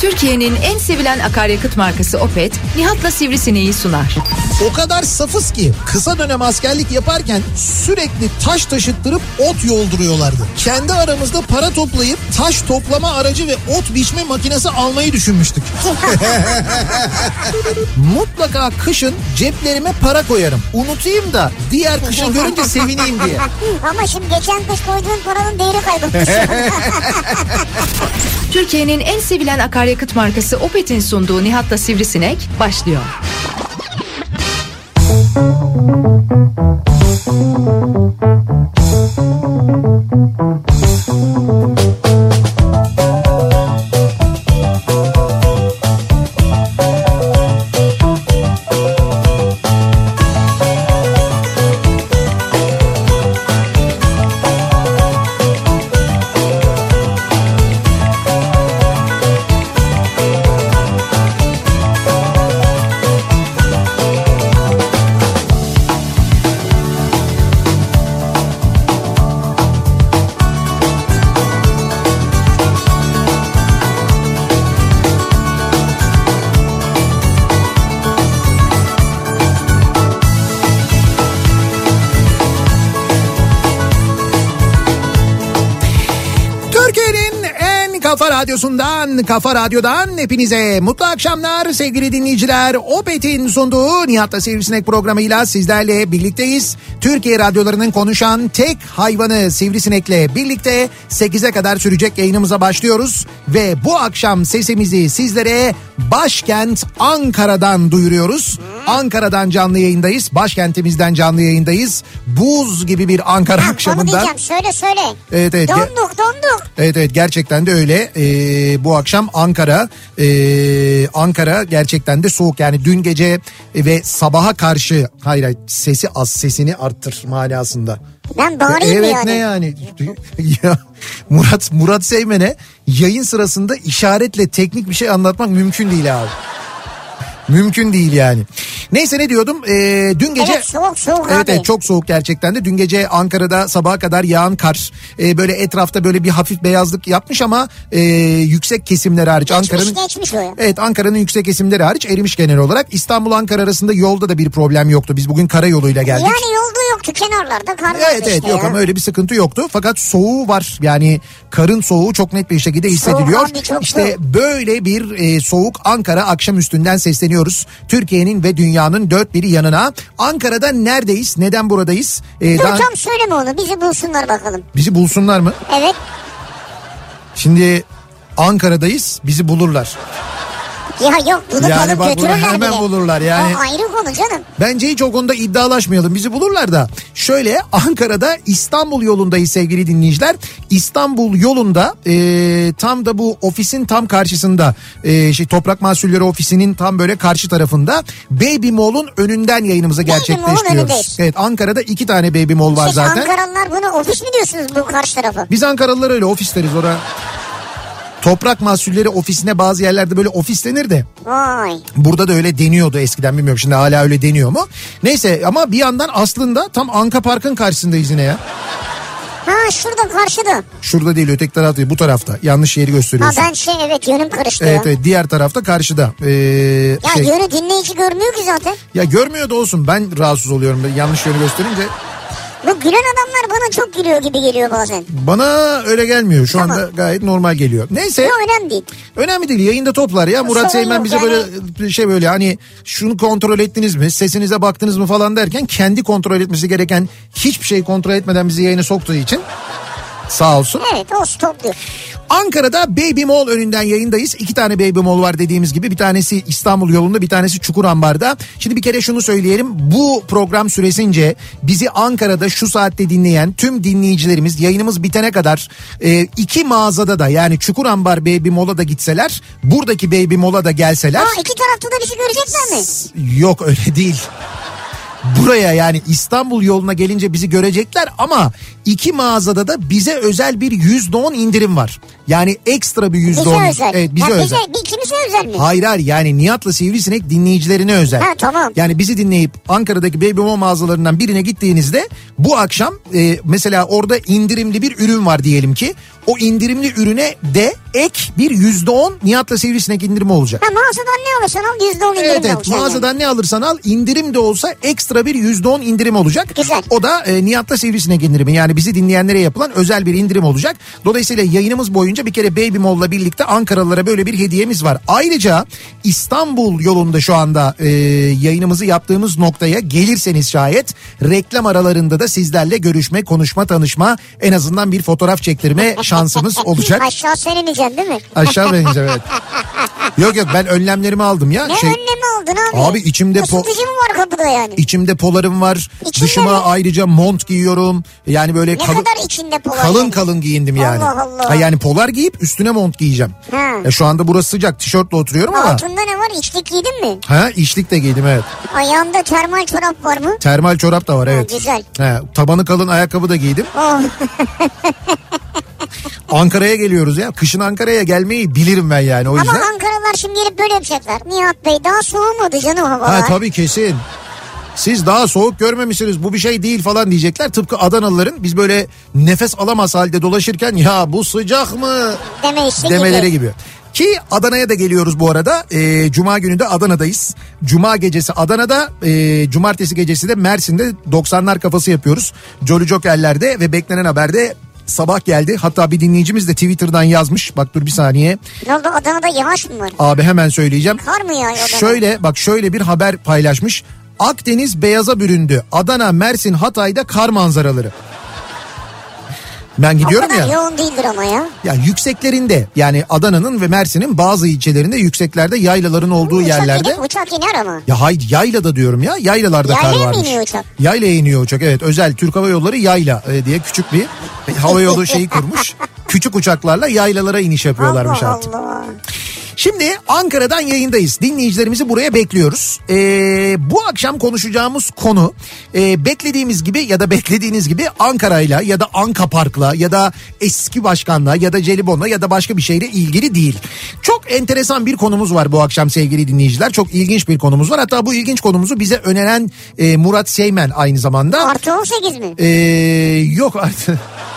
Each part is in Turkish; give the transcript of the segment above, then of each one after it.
Türkiye'nin en sevilen akaryakıt markası Opet, Nihat'la Sivrisineği sunar. O kadar safız ki kısa dönem askerlik yaparken sürekli taş taşıttırıp ot yolduruyorlardı. Kendi aramızda para toplayıp taş toplama aracı ve ot biçme makinesi almayı düşünmüştük. Mutlaka kışın ceplerime para koyarım. Unutayım da diğer kışı görünce sevineyim diye. Ama şimdi geçen kış koyduğun paranın değeri kaybolmuş. Türkiye'nin en sevilen akaryakıt markası Opet'in sunduğu Nihat'la Sivrisinek başlıyor. Türkiye'nin radyosundan, kafa radyodan hepinize mutlu akşamlar sevgili dinleyiciler. Opet'in sunduğu Nihat'la Sivrisinek programıyla sizlerle birlikteyiz. Türkiye radyolarının konuşan tek hayvanı Sivrisinek'le birlikte 8'e kadar sürecek yayınımıza başlıyoruz. Ve bu akşam sesimizi sizlere başkent Ankara'dan duyuruyoruz. Ankara'dan canlı yayındayız. Başkentimizden canlı yayındayız. Buz gibi bir Ankara Onu akşamında. diyeceğim söyle söyle. Evet, evet. Donduk donduk. Evet evet gerçekten de öyle. Ee, bu akşam Ankara ee, Ankara gerçekten de soğuk yani dün gece ve sabaha karşı hayır, hayır sesi az sesini arttır manasında. Ben bağırayım evet yani. ne yani ya Murat Murat Seymen'e yayın sırasında işaretle teknik bir şey anlatmak mümkün değil abi. Mümkün değil yani. Neyse ne diyordum? Ee, dün gece Evet soğuk soğuk Evet, abi. evet çok soğuk gerçekten de. Dün gece Ankara'da sabaha kadar yağan kar. e, böyle etrafta böyle bir hafif beyazlık yapmış ama e, yüksek kesimler hariç. Ankara'nın. Evet Ankara'nın yüksek kesimleri hariç erimiş genel olarak. İstanbul Ankara arasında yolda da bir problem yoktu. Biz bugün karayoluyla geldik. Yani yolda yoktu kenarlarda kar vardı Evet evet işte yok ya. ama öyle bir sıkıntı yoktu. Fakat soğuğu var. Yani karın soğuğu çok net bir şekilde hissediliyor. abi, işte soğuk. böyle bir e, soğuk Ankara akşam üstünden sesleniyoruz. Türkiye'nin ve dünyanın dört biri yanına. Ankara'da neredeyiz? Neden buradayız? E, Dur daha- tam söyleme onu bizi bulsunlar bakalım. Bizi bulsunlar mı? Evet. Şimdi Ankara'dayız bizi bulurlar. Ya yok bunu Yani bak bunu hemen bile. bulurlar yani. O ayrı konu canım. Bence hiç o konuda iddialaşmayalım. Bizi bulurlar da. Şöyle Ankara'da İstanbul yolundayız sevgili dinleyiciler. İstanbul yolunda e, tam da bu ofisin tam karşısında e, şey Toprak Mahsulleri ofisinin tam böyle karşı tarafında Baby Mall'un önünden yayınımızı Mall'un gerçekleştiriyoruz. Evet Ankara'da iki tane Baby Mall var Siz zaten. Ankaralılar bunu ofis mi diyorsunuz bu karşı tarafı? Biz Ankaralılar öyle ofis deriz oraya. Toprak Mahsulleri ofisine bazı yerlerde böyle ofis denir de Vay. Burada da öyle deniyordu eskiden bilmiyorum şimdi hala öyle deniyor mu? Neyse ama bir yandan aslında tam Anka Park'ın karşısındayız yine ya. Ha şurada karşıda. Şurada değil öteki tarafta bu tarafta. Yanlış yeri Ha gösteriyorsun. ben şey evet yönüm karıştı Evet ya. evet diğer tarafta karşıda. Ee, Ya şey, yönü dinleyici görmüyor ki zaten. ya görmüyor da olsun ben rahatsız oluyorum yanlış yönü gösterince. Bu gülen adamlar bana çok gülüyor gibi geliyor bazen. Bana öyle gelmiyor şu Tamam. anda gayet normal geliyor. Neyse. Yok önemli değil. Önemli değil yayında toplar ya Murat Sorun Seymen bize yani. böyle şey böyle hani şunu kontrol ettiniz mi sesinize baktınız mı falan derken kendi kontrol etmesi gereken hiçbir şey kontrol etmeden bizi yayına soktuğu için sağ olsun. Evet o stopluyor. Ankara'da Baby Mall önünden yayındayız. İki tane Baby Mall var dediğimiz gibi. Bir tanesi İstanbul yolunda bir tanesi Çukurambar'da. Şimdi bir kere şunu söyleyelim. Bu program süresince bizi Ankara'da şu saatte dinleyen tüm dinleyicilerimiz yayınımız bitene kadar e, iki mağazada da yani Çukurambar Baby Mall'a da gitseler buradaki Baby Mall'a da gelseler Ha iki tarafta da bizi görecekler mi? yok öyle değil. Buraya yani İstanbul yoluna gelince bizi görecekler ama iki mağazada da bize özel bir yüzde on indirim var. Yani ekstra bir yüzde Bize on. özel. Evet bize ya özel. Bize, ikimize özel mi? Hayır hayır yani Nihat'la Sivrisinek dinleyicilerine özel. Ha, tamam. Yani bizi dinleyip Ankara'daki Baby Mall mağazalarından birine gittiğinizde bu akşam e, mesela orada indirimli bir ürün var diyelim ki. O indirimli ürüne de ek bir yüzde on Nihat'la Sivrisinek indirimi olacak. Ha mağazadan ne alırsan al yüzde on indirim Evet evet alacaksın mağazadan ne alırsan al indirim de olsa ekstra bir yüzde on indirim olacak. Güzel. O da e, Nihat'la Sivrisinek indirimi yani bizi dinleyenlere yapılan özel bir indirim olacak. Dolayısıyla yayınımız boyunca bir kere Baby Mall'la birlikte Ankaralılara böyle bir hediyemiz var. Ayrıca İstanbul yolunda şu anda e, yayınımızı yaptığımız noktaya gelirseniz şayet reklam aralarında da sizlerle görüşme, konuşma, tanışma en azından bir fotoğraf çektirme şansımız olacak. Aşağı sen ineceksin değil mi? Aşağı ineceğim evet. Yok yok ben önlemlerimi aldım ya. Ne Şey, önlemi aldın abi? Abi içimde po- var kapıda yani? İçimde polarım var. İçinde Dışıma mi? ayrıca mont giyiyorum. Yani böyle Ne kalın kadar içinde polar kalın yani? kalın giyindim yani. Allah Allah. Ha yani polar giyip üstüne mont giyeceğim. Ha. Ya şu anda burası sıcak tişörtle oturuyorum ama. Altında ne var? İçlik giydin mi? Ha içlik de giydim evet. Ayağında termal çorap var mı? Termal çorap da var evet. güzel. Ha, tabanı kalın ayakkabı da giydim. Oh. Ankara'ya geliyoruz ya. Kışın Ankara'ya gelmeyi bilirim ben yani o Ama yüzden. Ankaralılar şimdi gelip böyle yapacaklar. Nihat Bey daha soğumadı canım havalar. Ha tabii kesin. Siz daha soğuk görmemişsiniz bu bir şey değil falan diyecekler. Tıpkı Adanalıların biz böyle nefes alamaz halde dolaşırken ya bu sıcak mı Deme işte demeleri gibi. gibi. Ki Adana'ya da geliyoruz bu arada. Ee, Cuma günü de Adana'dayız. Cuma gecesi Adana'da, e, cumartesi gecesi de Mersin'de 90'lar kafası yapıyoruz. Jolly Joker'lerde ve beklenen haberde sabah geldi. Hatta bir dinleyicimiz de Twitter'dan yazmış. Bak dur bir saniye. Ne oldu Adana'da yağış mı var? Abi hemen söyleyeceğim. Kar mı yağıyor Adana'da? Şöyle bak şöyle bir haber paylaşmış. Akdeniz beyaza büründü. Adana, Mersin, Hatay'da kar manzaraları. Ben gidiyorum ya. yoğun değildir ama ya. Ya yükseklerinde yani Adana'nın ve Mersin'in bazı ilçelerinde yükseklerde yaylaların olduğu Uçak yerlerde. iner, uçak iner ama. Ya hayır yaylada diyorum ya yaylalarda kar Yaylaya mı varmış. iniyor uçak? Yaylaya iniyor uçak evet özel Türk Hava Yolları yayla e, diye küçük bir hava yolu şeyi kurmuş. Küçük uçaklarla yaylalara iniş yapıyorlarmış Allah artık. Allah. Şimdi Ankara'dan yayındayız. Dinleyicilerimizi buraya bekliyoruz. Ee, bu akşam konuşacağımız konu e, beklediğimiz gibi ya da beklediğiniz gibi Ankara'yla ya da Anka Park'la ya da eski başkanla ya da Celibon'la ya da başka bir şeyle ilgili değil. Çok enteresan bir konumuz var bu akşam sevgili dinleyiciler. Çok ilginç bir konumuz var. Hatta bu ilginç konumuzu bize öneren e, Murat Seymen aynı zamanda. Artı 18 mi? Ee, yok artık.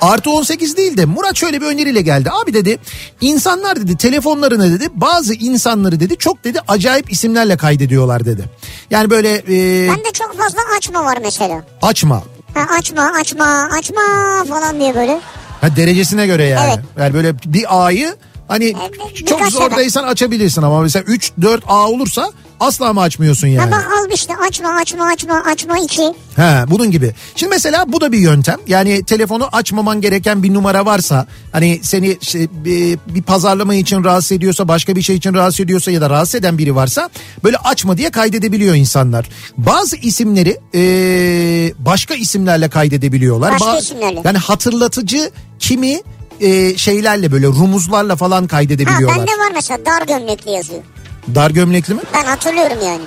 Artı 18 değil de Murat şöyle bir öneriyle geldi. Abi dedi insanlar dedi telefonlarına dedi bazı insanları dedi çok dedi acayip isimlerle kaydediyorlar dedi. Yani böyle e, Bende çok fazla açma var mesela. açma. Ha, açma açma açma falan diye böyle. Ha, derecesine göre yani. Evet. Yani böyle bir A'yı hani Evet, çok zordaysan açabilirsin ama mesela 3 4 A olursa asla mı açmıyorsun yani? Ha bak al işte açma açma açma açma 2. He bunun gibi. Şimdi mesela bu da bir yöntem. Yani telefonu açmaman gereken bir numara varsa hani seni işte bir, bir pazarlama için rahatsız ediyorsa başka bir şey için rahatsız ediyorsa ya da rahatsız eden biri varsa böyle açma diye kaydedebiliyor insanlar. Bazı isimleri eee, başka isimlerle kaydedebiliyorlar. Başka Ba- isimlerle. Yani hatırlatıcı kimi eee, şeylerle böyle rumuzlarla falan Ha kaydedebiliyorlar. bende var mesela dar gömlekli yazıyor. Dar gömlekli mi? Ben hatırlıyorum yani.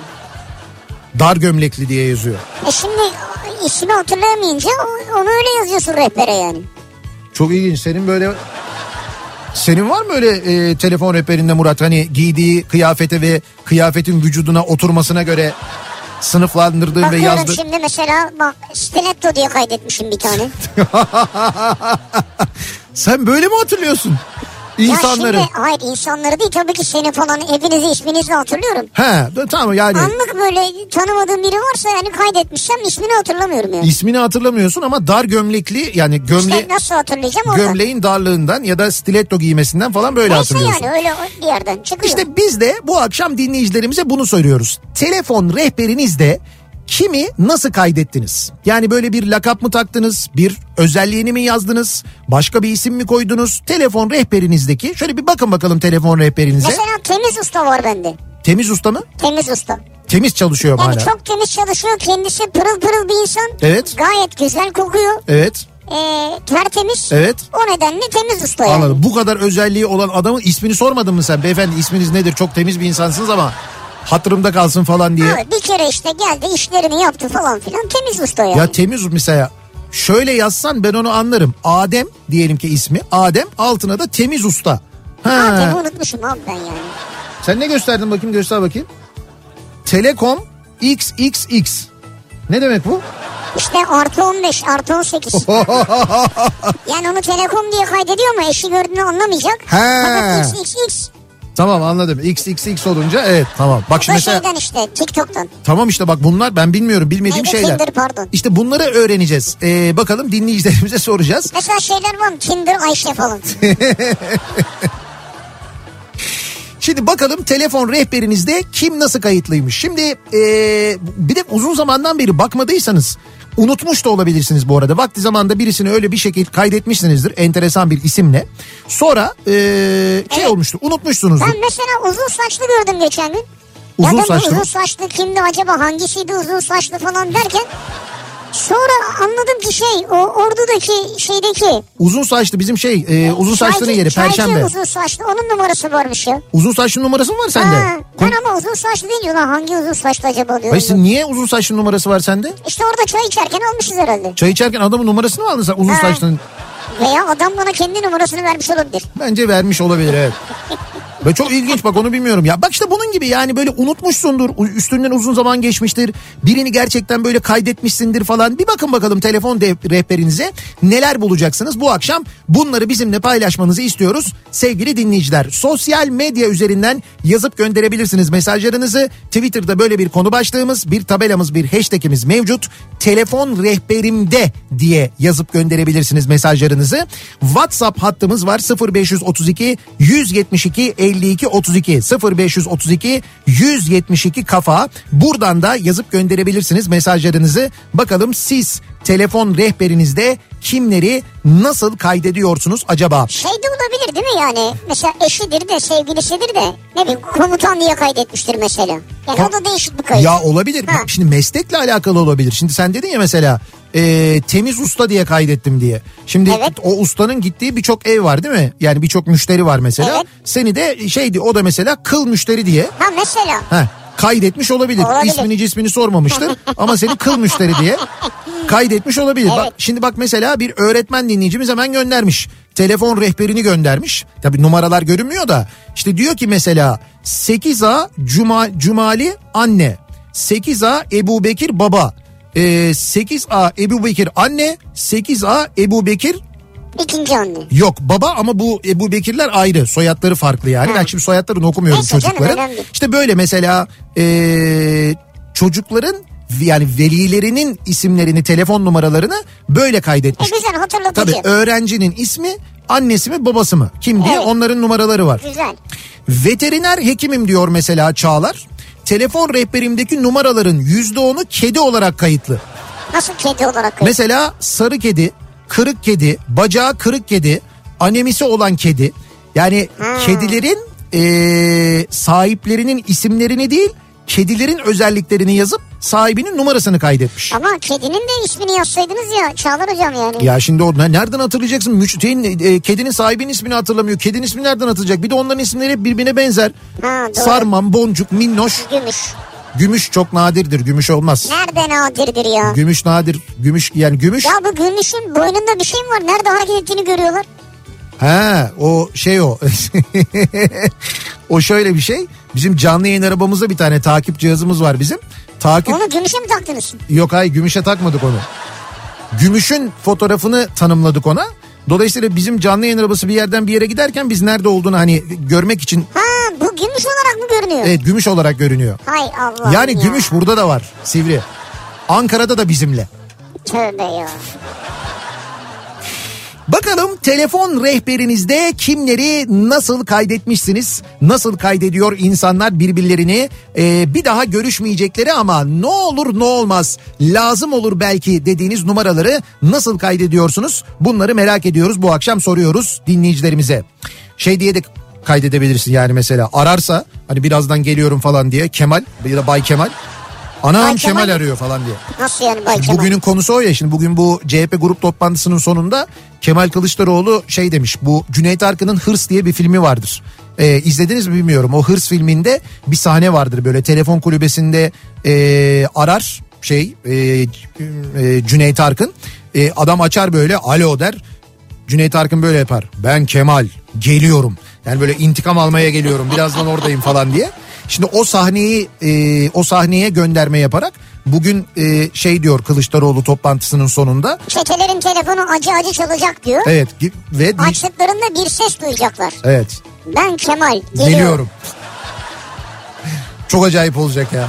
Dar gömlekli diye yazıyor. E şimdi ismi hatırlayamayınca onu öyle yazıyorsun rehbere yani. Çok ilginç. Senin böyle senin var mı öyle e, telefon rehberinde Murat hani giydiği kıyafete ve kıyafetin vücuduna oturmasına göre sınıflandırdığın ve Bakıyorum yazdığın... şimdi mesela bak stiletto diye kaydetmişim bir tane. Sen böyle mi hatırlıyorsun insanları? Ya şimdi hayır insanları değil tabii ki seni falan hepinizi isminizi hatırlıyorum. He tamam yani Anlık böyle tanımadığım biri varsa yani kaydetmişsem ismini hatırlamıyorum yani. ismini hatırlamıyorsun ama dar gömlekli yani gömle İşte nasıl hatırlayacağım orada? gömleğin darlığından ya da stiletto giymesinden falan böyle Neyse hatırlıyorsun. yani öyle bir yerden çıkıyor. İşte biz de bu akşam dinleyicilerimize bunu soruyoruz. Telefon rehberinizde kimi nasıl kaydettiniz? Yani böyle bir lakap mı taktınız? Bir özelliğini mi yazdınız? Başka bir isim mi koydunuz? Telefon rehberinizdeki şöyle bir bakın bakalım telefon rehberinize. Mesela temiz usta var bende. Temiz usta mı? Temiz usta. Temiz çalışıyor Yani hala. çok temiz çalışıyor. Kendisi pırıl pırıl bir insan. Evet. Gayet güzel kokuyor. Evet. Ee, tertemiz. Evet. O nedenle temiz usta yani. Anladım. Bu kadar özelliği olan adamın ismini sormadın mı sen? Beyefendi isminiz nedir? Çok temiz bir insansınız ama hatırımda kalsın falan diye. Abi bir kere işte geldi işlerini yaptı falan filan temiz usta yani. Ya temiz mesela şöyle yazsan ben onu anlarım. Adem diyelim ki ismi. Adem altına da temiz usta. Ha. Adem'i unutmuşum abi ben yani. Sen ne gösterdin bakayım göster bakayım. Telekom XXX. Ne demek bu? İşte artı 15 artı 18. yani onu telekom diye kaydediyor ama eşi gördüğünü anlamayacak. He. Fakat XXX. Tamam anladım. XXX olunca evet tamam. Bak şimdi mesela şeyden işte TikTok'tan. tamam işte bak bunlar ben bilmiyorum bilmediğim Neydi? şeyler. Tinder, pardon. İşte bunları öğreneceğiz. Ee, bakalım dinleyicilerimize soracağız. Mesela şeyler var mı? Tinder Ayşe falan. Şimdi bakalım telefon rehberinizde kim nasıl kayıtlıymış. Şimdi ee, bir de uzun zamandan beri bakmadıysanız unutmuş da olabilirsiniz bu arada. Vakti zamanda birisini öyle bir şekilde kaydetmişsinizdir enteresan bir isimle. Sonra ee, şey Evet. olmuştur unutmuşsunuzdur. Ben mesela uzun saçlı gördüm geçen gün. Uzun ya saçlı uzun saçlı kimdi acaba hangisiydi uzun saçlı falan derken sonra anladım ki şey o ordudaki şeydeki Uzun saçlı bizim şey ee, uzun saçlının çaycı- yeri çaycı perşembe. uzun saçlı onun numarası varmış ya. Uzun saçlı numarası mı var sende? Ha, ben Kon- ama uzun saçlı deyince lan hangi uzun saçlı acaba diyorum. Hayır niye uzun saçlı numarası var sende? İşte orada çay içerken almışız herhalde. Çay içerken adamın numarasını mı aldın sen uzun Ha. saçlının? Veya adam bana kendi numarasını vermiş olabilir. Bence vermiş olabilir evet. Ve çok ilginç bak onu bilmiyorum ya. Bak işte bunun gibi yani böyle unutmuşsundur. Üstünden uzun zaman geçmiştir. Birini gerçekten böyle kaydetmişsindir falan. Bir bakın bakalım telefon rehberinize neler bulacaksınız. Bu akşam bunları bizimle paylaşmanızı istiyoruz. Sevgili dinleyiciler sosyal medya üzerinden yazıp gönderebilirsiniz mesajlarınızı. Twitter'da böyle bir konu başlığımız, bir tabelamız, bir hashtagimiz mevcut. Telefon rehberimde diye yazıp gönderebilirsiniz mesajlarınızı. WhatsApp hattımız var 0532 172 52 32 0532 172 kafa. Buradan da yazıp gönderebilirsiniz mesajlarınızı. Bakalım siz telefon rehberinizde kimleri nasıl kaydediyorsunuz acaba? Şey de olabilir değil mi yani? Mesela eşidir de sevgilisidir de ne bileyim komutan diye kaydetmiştir mesela. Yani o da değişik bir kayıt. Ya olabilir. Ha. Şimdi meslekle alakalı olabilir. Şimdi sen dedin ya mesela e, temiz usta diye kaydettim diye. Şimdi Evet. o ustanın gittiği birçok ev var değil mi? Yani birçok müşteri var mesela. Evet. Seni de şeydi o da mesela kıl müşteri diye Ha mesela. heh, kaydetmiş olabilir. Olabilir. İsmini cismini sormamıştır ama seni kıl müşteri diye kaydetmiş olabilir. Bak Evet. şimdi bak mesela bir öğretmen dinleyicimiz hemen göndermiş. Telefon rehberini göndermiş. Tabi numaralar görünmüyor da. İşte diyor ki mesela 8A Cuma, Cumali anne. 8A Ebu Bekir baba. Ee, 8A Ebu Bekir anne. 8A Ebu Bekir İkinci anne. Yok baba ama bu Ebu Bekirler ayrı soyadları farklı yani. Ben şimdi soyadlarını okumuyorum Neyse canım, çocukların. değil. İşte böyle mesela eee, çocukların yani velilerinin isimlerini telefon numaralarını böyle E kaydetmiş. güzel hatırlatıcı. Tabii öğrencinin ismi annesi mi babası mı kim diye Evet. onların numaraları var. Güzel. Veteriner hekimim diyor mesela Çağlar. Telefon rehberimdeki numaraların %10'u kedi olarak kayıtlı. Nasıl kedi olarak kayıt? Mesela sarı kedi, kırık kedi, bacağı kırık kedi, anemisi olan kedi. Yani kedilerin eee, sahiplerinin isimlerini değil, kedilerin özelliklerini yazıp sahibinin numarasını kaydetmiş. Ama kedinin de ismini yazsaydınız ya Çağlar hocam yani. Ya şimdi o nereden hatırlayacaksın? Müçteğin e, kedinin sahibinin ismini hatırlamıyor. Kedinin ismi nereden hatırlayacak? Bir de onların isimleri hep birbirine benzer. Ha, doğru. Sarman, boncuk, minnoş. Gümüş. Gümüş çok nadirdir. Gümüş olmaz. Nerede nadirdir ya? Gümüş nadir. Gümüş yani gümüş. Ya bu gümüşün boynunda bir şey mi var? Nerede hareket ettiğini görüyorlar. Ha o şey o. o şöyle bir şey. Bizim canlı yayın arabamızda bir tane takip cihazımız var bizim. Takip Onu gümüşe mi taktınız? yok hayır gümüşe takmadık onu. Gümüşün fotoğrafını tanımladık ona. Dolayısıyla bizim canlı yayın arabası bir yerden bir yere giderken biz nerede olduğunu hani görmek için Ha bu gümüş olarak mı görünüyor? evet gümüş olarak görünüyor. Hay Allah. Yani gümüş burada da var Sivri. Ankara'da da bizimle. Tövbe ya. Bakalım telefon rehberinizde kimleri nasıl kaydetmişsiniz? Nasıl kaydediyor insanlar birbirlerini? Ee, bir daha görüşmeyecekleri ama ne olur ne olmaz lazım olur belki dediğiniz numaraları nasıl kaydediyorsunuz? Bunları merak ediyoruz bu akşam soruyoruz dinleyicilerimize. Şey diye de kaydedebilirsin yani mesela ararsa hani birazdan geliyorum falan diye Kemal ya da Bay Kemal. Anam Bay Kemal, Kemal- arıyor falan diye. Nasıl yani Bay Kemal? Bugünün konusu o ya şimdi bugün bu CHP grup toplantısının sonunda Kemal Kılıçdaroğlu şey demiş bu Cüneyt Arkın'ın Hırs diye bir filmi vardır. Ee, izlediniz mi bilmiyorum o Hırs filminde bir sahne vardır böyle telefon kulübesinde ee, arar şey ee, ee, Cüneyt Arkın Ee, adam açar böyle alo der Cüneyt Arkın böyle yapar ben Kemal geliyorum yani böyle intikam almaya geliyorum birazdan oradayım falan diye. Şimdi o sahneyi e, o sahneye gönderme yaparak bugün e, şey diyor Kılıçdaroğlu toplantısının sonunda. Çetelerin telefonu acı acı çalacak diyor. Evet ve Açtıklarında bir ses duyacaklar. evet Ben Kemal geliyorum. geliyorum. Çok acayip olacak ya.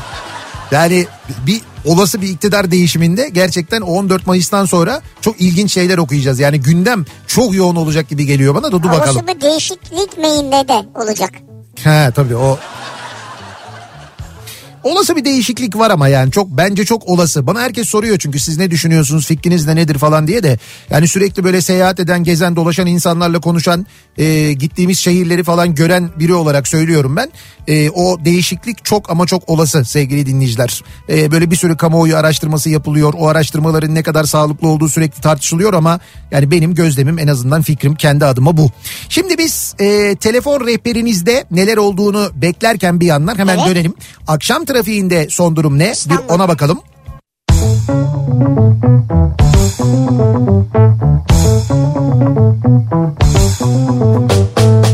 Yani bir olası bir iktidar değişiminde gerçekten o 14 Mayıs'tan sonra çok ilginç şeyler okuyacağız. Yani gündem çok yoğun olacak gibi geliyor bana da dur bakalım. Olası bir değişiklik meyinde de olacak. He tabii o Olası bir değişiklik var ama yani çok bence çok olası. Bana herkes soruyor çünkü siz ne düşünüyorsunuz fikriniz de nedir falan diye de. Yani sürekli böyle seyahat eden gezen dolaşan insanlarla konuşan e, gittiğimiz şehirleri falan gören biri olarak söylüyorum ben. E, o değişiklik çok ama çok olası sevgili dinleyiciler. E, böyle bir sürü kamuoyu araştırması yapılıyor. O araştırmaların ne kadar sağlıklı olduğu sürekli tartışılıyor ama yani benim gözlemim en azından fikrim kendi adıma bu. Şimdi biz e, telefon rehberinizde neler olduğunu beklerken bir yandan hemen Evet. dönelim. Akşam trafiğinde son durum ne? Bir ona bakalım. Kafa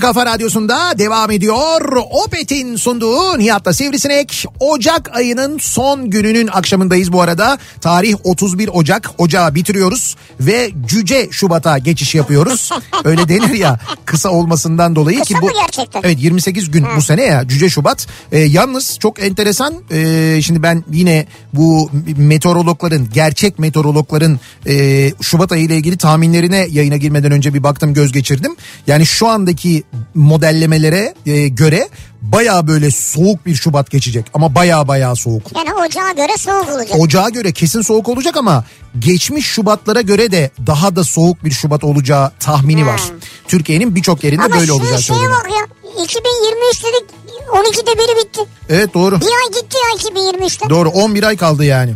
kafa radyosunda devam ediyor. Opet'in sunduğu Nihat'la Sivrisinek. Ocak ayının son gününün akşamındayız bu arada. Tarih 31 Ocak. Ocağı bitiriyoruz ve Cüce Şubat'a geçiş yapıyoruz. Öyle denir ya kısa olmasından dolayı Kısa ki bu gerçekten? Evet 28 gün bu sene ya Cüce Şubat. Ee, yalnız çok enteresan ee, şimdi ben yine bu meteorologların gerçek meteorologların ee, Şubat ayı ile ilgili tahminlerine yayına girmeden önce bir baktım göz geçirdim. Yani şu andaki modellemelere ee, göre baya böyle soğuk bir Şubat geçecek ama baya baya soğuk. Yani ocağa göre soğuk olacak. Ocağa göre kesin soğuk olacak ama geçmiş Şubatlara göre de daha da soğuk bir Şubat olacağı tahmini var. Türkiye'nin birçok yerinde Ama böyle şu olacağı şeye bak ya. 2023 dedik 12'de biri bitti. Evet doğru. Bir ay gitti ya 2023'te. Doğru 11 ay kaldı yani.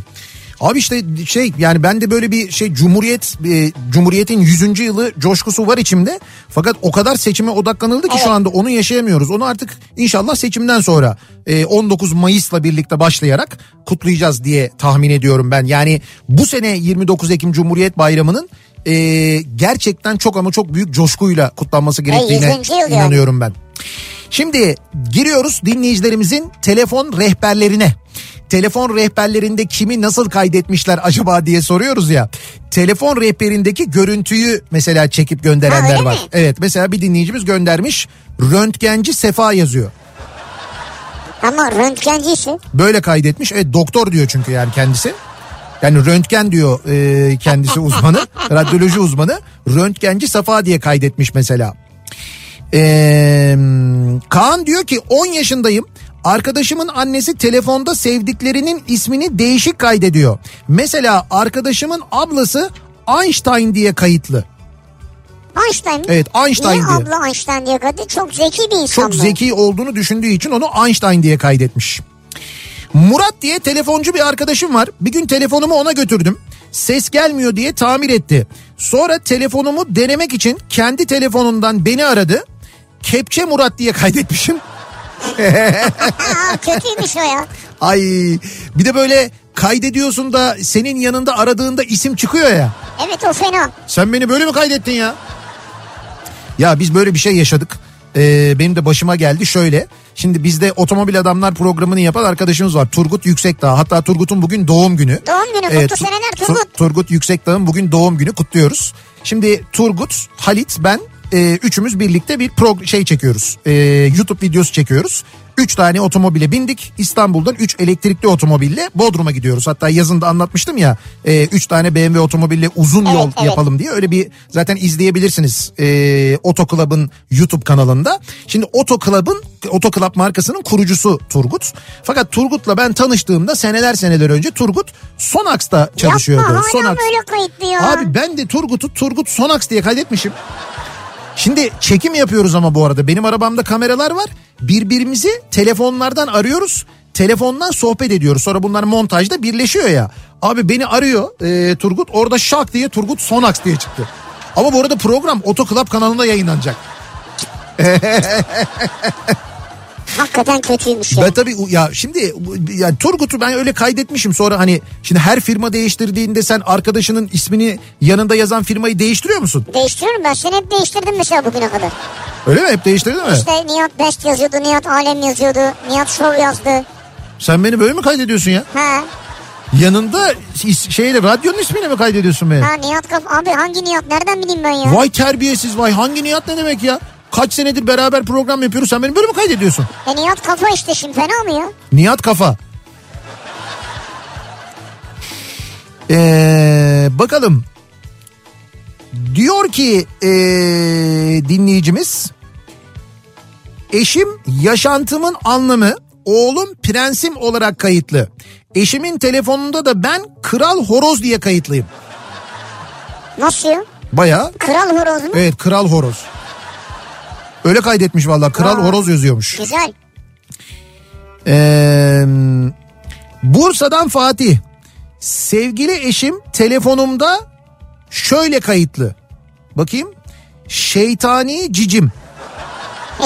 Abi işte şey yani bende böyle bir şey Cumhuriyet e, Cumhuriyet'in 100. yılı coşkusu var içimde. Fakat o kadar seçime odaklanıldı ki şu anda onu yaşayamıyoruz. Onu artık inşallah seçimden sonra e, 19 Mayıs'la birlikte başlayarak kutlayacağız diye tahmin ediyorum ben. Yani bu sene 29 Ekim Cumhuriyet Bayramı'nın e, gerçekten çok ama çok büyük coşkuyla kutlanması gerektiğine 100. yıl yani. inanıyorum ben. Şimdi giriyoruz dinleyicilerimizin telefon rehberlerine. Telefon rehberlerinde kimi nasıl kaydetmişler acaba diye soruyoruz ya. Telefon rehberindeki görüntüyü mesela çekip gönderenler Ha, var. mi? Evet mesela bir dinleyicimiz göndermiş. Röntgenci Sefa yazıyor. Ama röntgenciyse Böyle kaydetmiş. Evet doktor diyor çünkü yani kendisi. Yani röntgen diyor e, kendisi uzmanı. radyoloji uzmanı. Röntgenci Safa diye kaydetmiş mesela. Ee, Kaan diyor ki 10 yaşındayım. Arkadaşımın annesi telefonda sevdiklerinin ismini değişik kaydediyor. Mesela arkadaşımın ablası Einstein diye kayıtlı. Einstein mi? Evet, Einstein Niye diyor. abla Einstein diye kadın? Çok zeki bir insan Çok bu. zeki olduğunu düşündüğü için onu Einstein diye kaydetmiş. Murat diye telefoncu bir arkadaşım var. Bir gün telefonumu ona götürdüm. Ses gelmiyor diye tamir etti. Sonra telefonumu denemek için kendi telefonundan beni aradı. Kepçe Murat diye kaydetmişim. Aa, kötüymüş o ya. Ay bir de böyle kaydediyorsun da senin yanında aradığında isim çıkıyor ya. Evet o fena. Sen beni böyle mi kaydettin ya? Ya biz böyle bir şey yaşadık. Ee, benim de başıma geldi şöyle. Şimdi bizde Otomobil Adamlar programını yapan arkadaşımız var. Turgut Yüksekdağ. Hatta Turgut'un bugün doğum günü. Doğum günü, mutlu Tu- seneler Tu- Turgut. Turgut Yüksekdağ'ın bugün doğum günü kutluyoruz. Şimdi Turgut, Halit, ben e, üçümüz birlikte bir pro şey çekiyoruz. E, YouTube videosu çekiyoruz. Üç tane otomobile bindik. İstanbul'dan üç elektrikli otomobille Bodrum'a gidiyoruz. Hatta yazında anlatmıştım ya. e, üç tane BMW otomobille uzun Evet, yol evet. yapalım diye. Öyle bir zaten izleyebilirsiniz e, Oto Club'ın YouTube kanalında. Şimdi Oto Club'ın Oto Club markasının kurucusu Turgut. Fakat Turgut'la ben tanıştığımda seneler seneler önce Turgut Sonax'ta çalışıyordu. Yapma Sonax. böyle kayıtlı ya. Abi ben de Turgut'u Turgut Sonax diye kaydetmişim. Şimdi çekim yapıyoruz ama bu arada benim arabamda kameralar var. Birbirimizi telefonlardan arıyoruz. Telefondan sohbet ediyoruz. Sonra bunlar montajda birleşiyor ya. Abi beni arıyor e, Turgut. Orada şak diye Turgut Sonax diye çıktı. Ama bu arada program Oto Club kanalında yayınlanacak. Hakikaten kötüymüş ya. Ben tabii ya şimdi yani Turgut'u ben öyle kaydetmişim sonra hani şimdi her firma değiştirdiğinde sen arkadaşının ismini yanında yazan firmayı değiştiriyor musun? Değiştiriyorum ben seni hep değiştirdim mesela bugüne kadar. Öyle mi? Hep değiştirdin mi? İşte Nihat Best yazıyordu, Nihat Alem yazıyordu, Nihat Show yazdı. Sen beni böyle mi kaydediyorsun ya? Ha, Yanında şeyle radyonun ismiyle mi kaydediyorsun beni? ha Nihat Kaf... Abi hangi Nihat nereden bileyim ben ya? Vay terbiyesiz vay hangi niyat ne demek ya? Kaç senedir beraber program yapıyoruz sen beni böyle mi kaydediyorsun? E Nihat Kafa işte şimdi fena mı ya? Nihat Kafa. Ee, bakalım. Diyor ki ee, dinleyicimiz. Eşim yaşantımın anlamı oğlum prensim olarak kayıtlı. Eşimin telefonunda da ben kral horoz diye kayıtlıyım. Nasıl ya? Baya Kral horoz mu? evet kral horoz. Öyle kaydetmiş vallahi kral Aa. horoz yazıyormuş. Güzel. Ee, Bursa'dan Fatih. Sevgili eşim telefonumda şöyle kayıtlı. Bakayım. Şeytani cicim.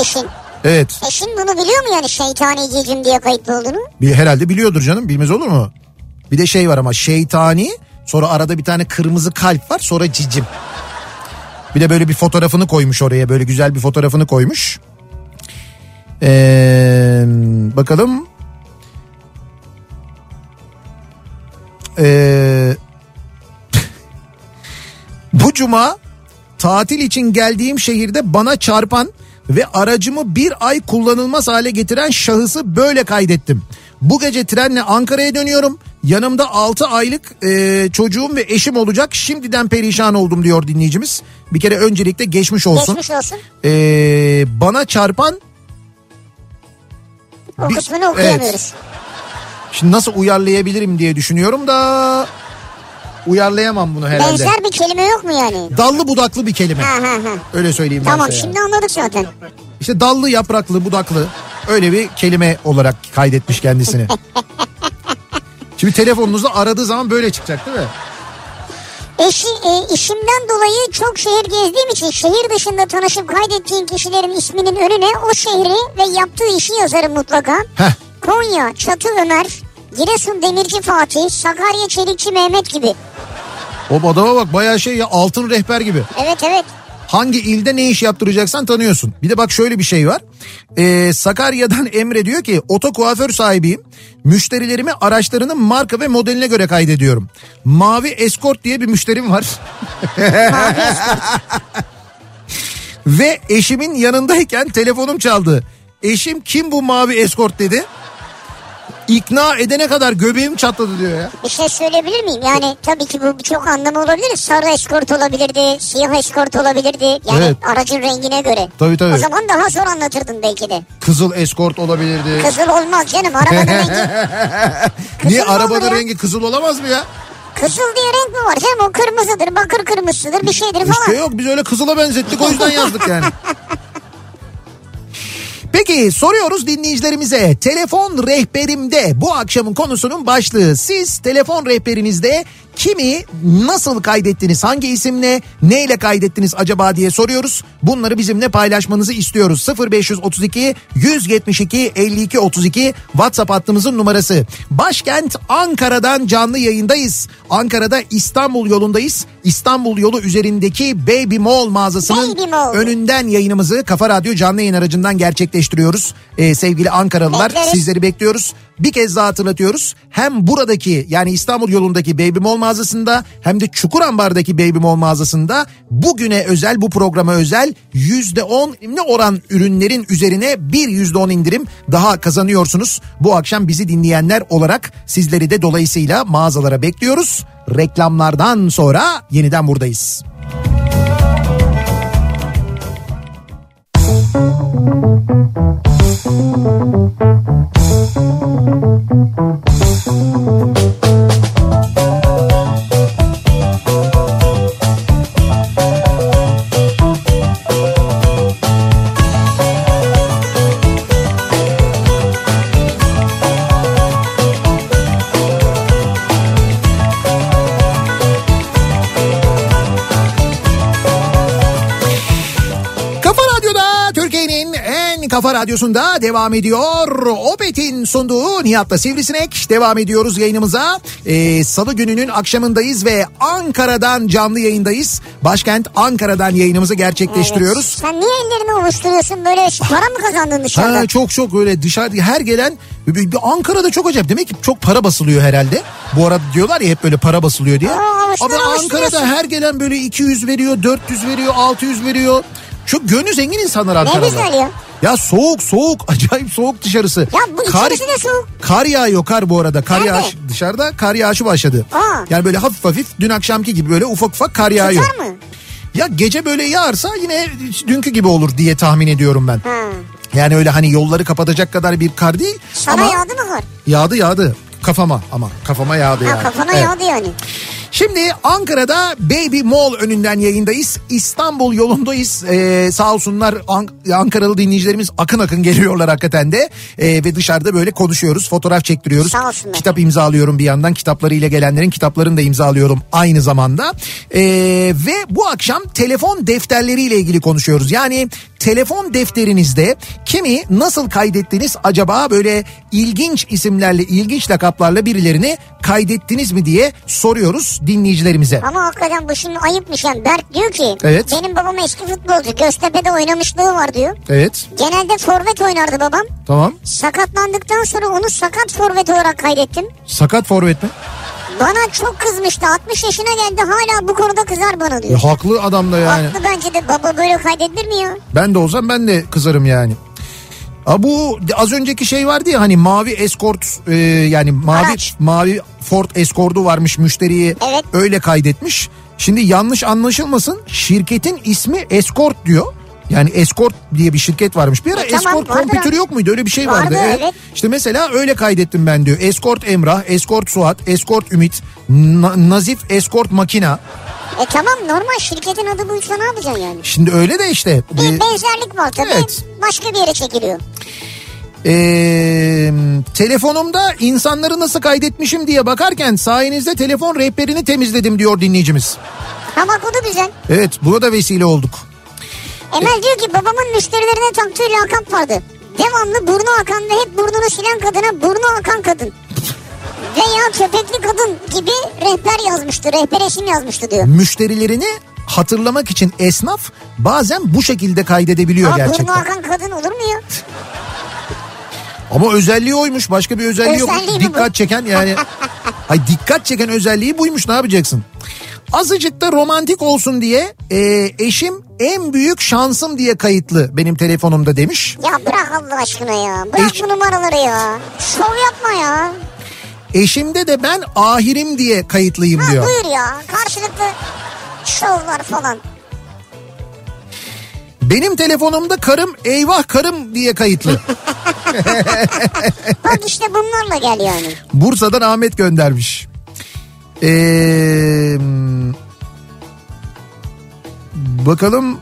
Eşin. Evet. Eşin bunu biliyor mu yani şeytani cicim diye kayıtlı olduğunu? Bir, herhalde biliyordur canım. Bilmez olur mu? Bir de şey var ama şeytani. Sonra arada bir tane kırmızı kalp var. Sonra cicim. Bir de böyle bir fotoğrafını koymuş oraya. Böyle güzel bir fotoğrafını koymuş. Ee, bakalım. Ee, bu cuma tatil için geldiğim şehirde bana çarpan ve aracımı bir ay kullanılmaz hale getiren şahısı böyle kaydettim. Bu gece trenle Ankara'ya dönüyorum. Yanımda 6 aylık e, çocuğum ve eşim olacak. Şimdiden perişan oldum diyor dinleyicimiz. Bir kere öncelikle geçmiş olsun. Geçmiş olsun. E, bana çarpan O Bir- kısmını okuyamıyoruz. şimdi nasıl uyarlayabilirim diye düşünüyorum da uyarlayamam bunu herhalde. Benzer bir kelime yok mu yani? Dallı budaklı bir kelime. Ha ha ha. Öyle söyleyeyim ben Tamam size şimdi anladık zaten. İşte dallı, yapraklı, budaklı öyle bir kelime olarak kaydetmiş kendisini. Şimdi telefonunuzda aradığı zaman böyle çıkacak değil mi? Eşi, e, işimden dolayı çok şehir gezdiğim için şehir dışında tanışıp kaydettiğim kişilerin isminin önüne o şehri ve yaptığı işi yazarım mutlaka. Heh. Konya, Çatı Ömer, Giresun Demirci Fatih, Sakarya Çelikçi Mehmet gibi. O adama bak bayağı şey ya altın rehber gibi. Evet evet. Hangi ilde ne iş yaptıracaksan tanıyorsun. Bir de bak şöyle bir şey var. Ee, Sakarya'dan Emre diyor ki oto kuaför sahibiyim. Müşterilerimi araçlarının marka ve modeline göre kaydediyorum. Mavi Escort diye bir müşterim var. ve eşimin yanındayken telefonum çaldı. Eşim kim bu mavi Escort dedi. İkna edene kadar göbeğim çatladı diyor ya. Bir şey söyleyebilir miyim? Yani tabii ki bu birçok anlamı olabilir. Sarı eskort olabilirdi, siyah eskort olabilirdi. Yani Evet. aracın rengine göre. Tabii, tabii. O zaman daha zor anlatırdın belki de. Kızıl Escort olabilirdi. Kızıl olmaz canım arabanın rengi. Niye Kızıl arabanın rengi kızıl olamaz mı ya? Kızıl diye renk mi var canım? O kırmızıdır, bakır kırmızısıdır bir şeydir falan. İşte yok biz öyle kızıla benzettik o yüzden yazdık yani. Peki soruyoruz dinleyicilerimize. Telefon rehberimde bu akşamın konusunun başlığı. Siz telefon rehberinizde kimi nasıl kaydettiniz? Hangi isimle neyle kaydettiniz acaba diye soruyoruz. Bunları bizimle paylaşmanızı istiyoruz. 0532 172 52 32 WhatsApp hattımızın numarası. Başkent Ankara'dan canlı yayındayız. Ankara'da İstanbul yolundayız. İstanbul yolu üzerindeki Baby Mall mağazasının Baby Mall. önünden yayınımızı Kafa Radyo canlı yayın aracından gerçekleştiriyoruz. Ee, sevgili Ankaralılar Bekleriz. sizleri bekliyoruz bir kez daha hatırlatıyoruz. Hem buradaki yani İstanbul yolundaki Baby Mall mağazasında hem de Çukurambar'daki Baby Mall mağazasında bugüne özel bu programa özel %10 ne oran ürünlerin üzerine bir %10 indirim daha kazanıyorsunuz. Bu akşam bizi dinleyenler olarak sizleri de dolayısıyla mağazalara bekliyoruz. Reklamlardan sonra yeniden buradayız. Müzik Radyosu'nda devam ediyor. Opet'in sunduğu Nihat'la Sivrisinek devam ediyoruz yayınımıza. Ee, Salı gününün akşamındayız ve Ankara'dan canlı yayındayız. Başkent Ankara'dan yayınımızı gerçekleştiriyoruz. Sen niye ellerini ovuşturuyorsun böyle para mı kazandın dışarıda? Ha, çok çok öyle dışarı her gelen bir- bir Ankara'da çok acayip demek ki çok para basılıyor herhalde. Bu arada diyorlar ya hep böyle para basılıyor diye. Aa, Ama. Ankara'da her gelen böyle 200 veriyor, 400 veriyor, 600 veriyor. Çok gönlü zengin insanlar Ankara'da. güzel ya. Ya soğuk soğuk acayip soğuk dışarısı. Ya bu içerisi de soğuk. Kar yağıyor kar bu arada. Kar yağış dışarıda kar yağışı başladı. Aa. Yani böyle hafif hafif dün akşamki gibi böyle ufak ufak kar yağıyor. Tutar mı? Ya gece böyle yağarsa yine dünkü gibi olur diye tahmin ediyorum ben. Ha. Yani öyle hani yolları kapatacak kadar bir kar değil. Sana ama yağdı mı kar? yağdı yağdı. Kafama ama kafama yağdı Ha yani. kafana Evet. yağdı yani. Şimdi Ankara'da Baby Mall önünden yayındayız. İstanbul yolundayız. Ee, sağ olsunlar An- Ankaralı dinleyicilerimiz akın akın geliyorlar hakikaten de. Ee, ve dışarıda böyle konuşuyoruz, fotoğraf çektiriyoruz. Sağ olsunlar. Kitap imzalıyorum bir yandan. Kitaplarıyla gelenlerin kitaplarını da imzalıyorum aynı zamanda. Ee, ve bu akşam telefon defterleriyle ilgili konuşuyoruz. Yani telefon defterinizde kimi nasıl kaydettiniz acaba böyle ilginç isimlerle, ilginç lakaplarla birilerini kaydettiniz mi diye soruyoruz dinleyicilerimize. Ama hakikaten bu şimdi ayıpmış yani. Berk diyor ki Evet. benim babam eski futbolcu. Göztepe'de oynamışlığı var diyor. Evet Genelde forvet oynardı babam. tamam. Sakatlandıktan sonra onu sakat forvet olarak kaydettim. Sakat forvet mi? Bana çok kızmıştı. 60 yaşına geldi hala bu konuda kızar bana E, diyor. haklı adam da yani. Haklı bence de baba böyle kaydedilir mi ya? Ben de olsam ben de kızarım yani. A bu az önceki şey vardı ya hani mavi escort e, yani mavi Araç. mavi Ford Escort'u varmış müşteriyi Evet. öyle kaydetmiş. Şimdi yanlış anlaşılmasın şirketin ismi Escort diyor. Yani Escort diye bir şirket varmış. Bir ara E, tamam, Escort ha. yok muydu? Öyle bir şey vardı. Vardı, evet. İşte mesela öyle kaydettim ben diyor. Escort Emrah, Escort Suat, Escort Ümit, Na- Nazif Escort Makina. E tamam normal şirketin adı buysa ne yapacaksın yani? Şimdi öyle de işte. Bir e, benzerlik var tabii. Evet. Başka bir yere çekiliyor. Ee, telefonumda insanları nasıl kaydetmişim diye bakarken sayenizde telefon rehberini temizledim diyor dinleyicimiz. Bak o da güzel. Evet buna da vesile olduk. Emel diyor ki babamın müşterilerine taktığı lakap vardı. Devamlı burnu akan ve hep burnunu silen kadına burnu akan kadın. Veya köpekli kadın gibi rehber yazmıştı. Rehber isim yazmıştı diyor. Müşterilerini hatırlamak için esnaf bazen bu şekilde kaydedebiliyor Ama gerçekten. burnu akan kadın olur mu ya? Ama özelliği oymuş başka bir özelliği yok. Özelliği bu? Dikkat çeken yani. Ay dikkat çeken özelliği buymuş ne yapacaksın? Azıcık da romantik olsun diye e, eşim en büyük şansım diye kayıtlı benim telefonumda demiş. Ya bırak Allah aşkına ya. Bırak Eş- bu numaraları ya. Şov yapma ya. Eşimde de ben ahirim diye kayıtlıyım Ha diyor. buyur ya. Karşılıklı şovlar falan. Benim telefonumda karım eyvah karım diye kayıtlı. Bak işte bunlarla gel yani. Bursa'dan Ahmet göndermiş. Ee, bakalım.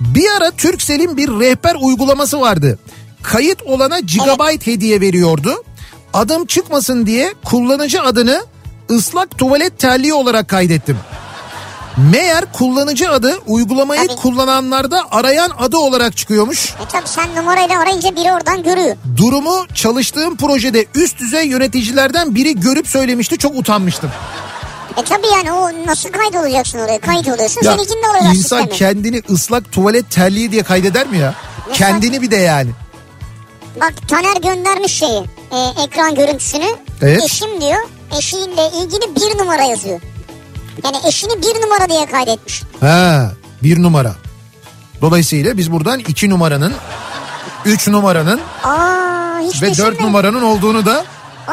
Bir ara Turkcell'in bir rehber uygulaması vardı. Kayıt olana gigabyte hediye veriyordu. Adım çıkmasın diye kullanıcı adını ıslak tuvalet terliği olarak kaydettim. Meğer kullanıcı adı uygulamayı Tabii. kullananlarda arayan adı olarak çıkıyormuş. E tabi sen numarayla arayınca biri oradan görüyor. Durumu çalıştığım projede üst düzey yöneticilerden biri görüp söylemişti çok utanmıştım. E tabi yani o nasıl kaydolacaksın oraya? Kayıt oluyorsun Ya, seninkini de alıyorlar insan sisteme. kendini ıslak tuvalet terliği diye kaydeder mi ya? Mesela- Kendini bir de yani. Bak Taner göndermiş şeyi e, ekran görüntüsünü. Evet. Eşim diyor eşiyle ilgili bir numara yazıyor. Yani eşini bir numara diye kaydetmiş. Ha, bir numara. Dolayısıyla biz buradan iki numaranın, üç numaranın Aa hiç ve dört numaranın olduğunu da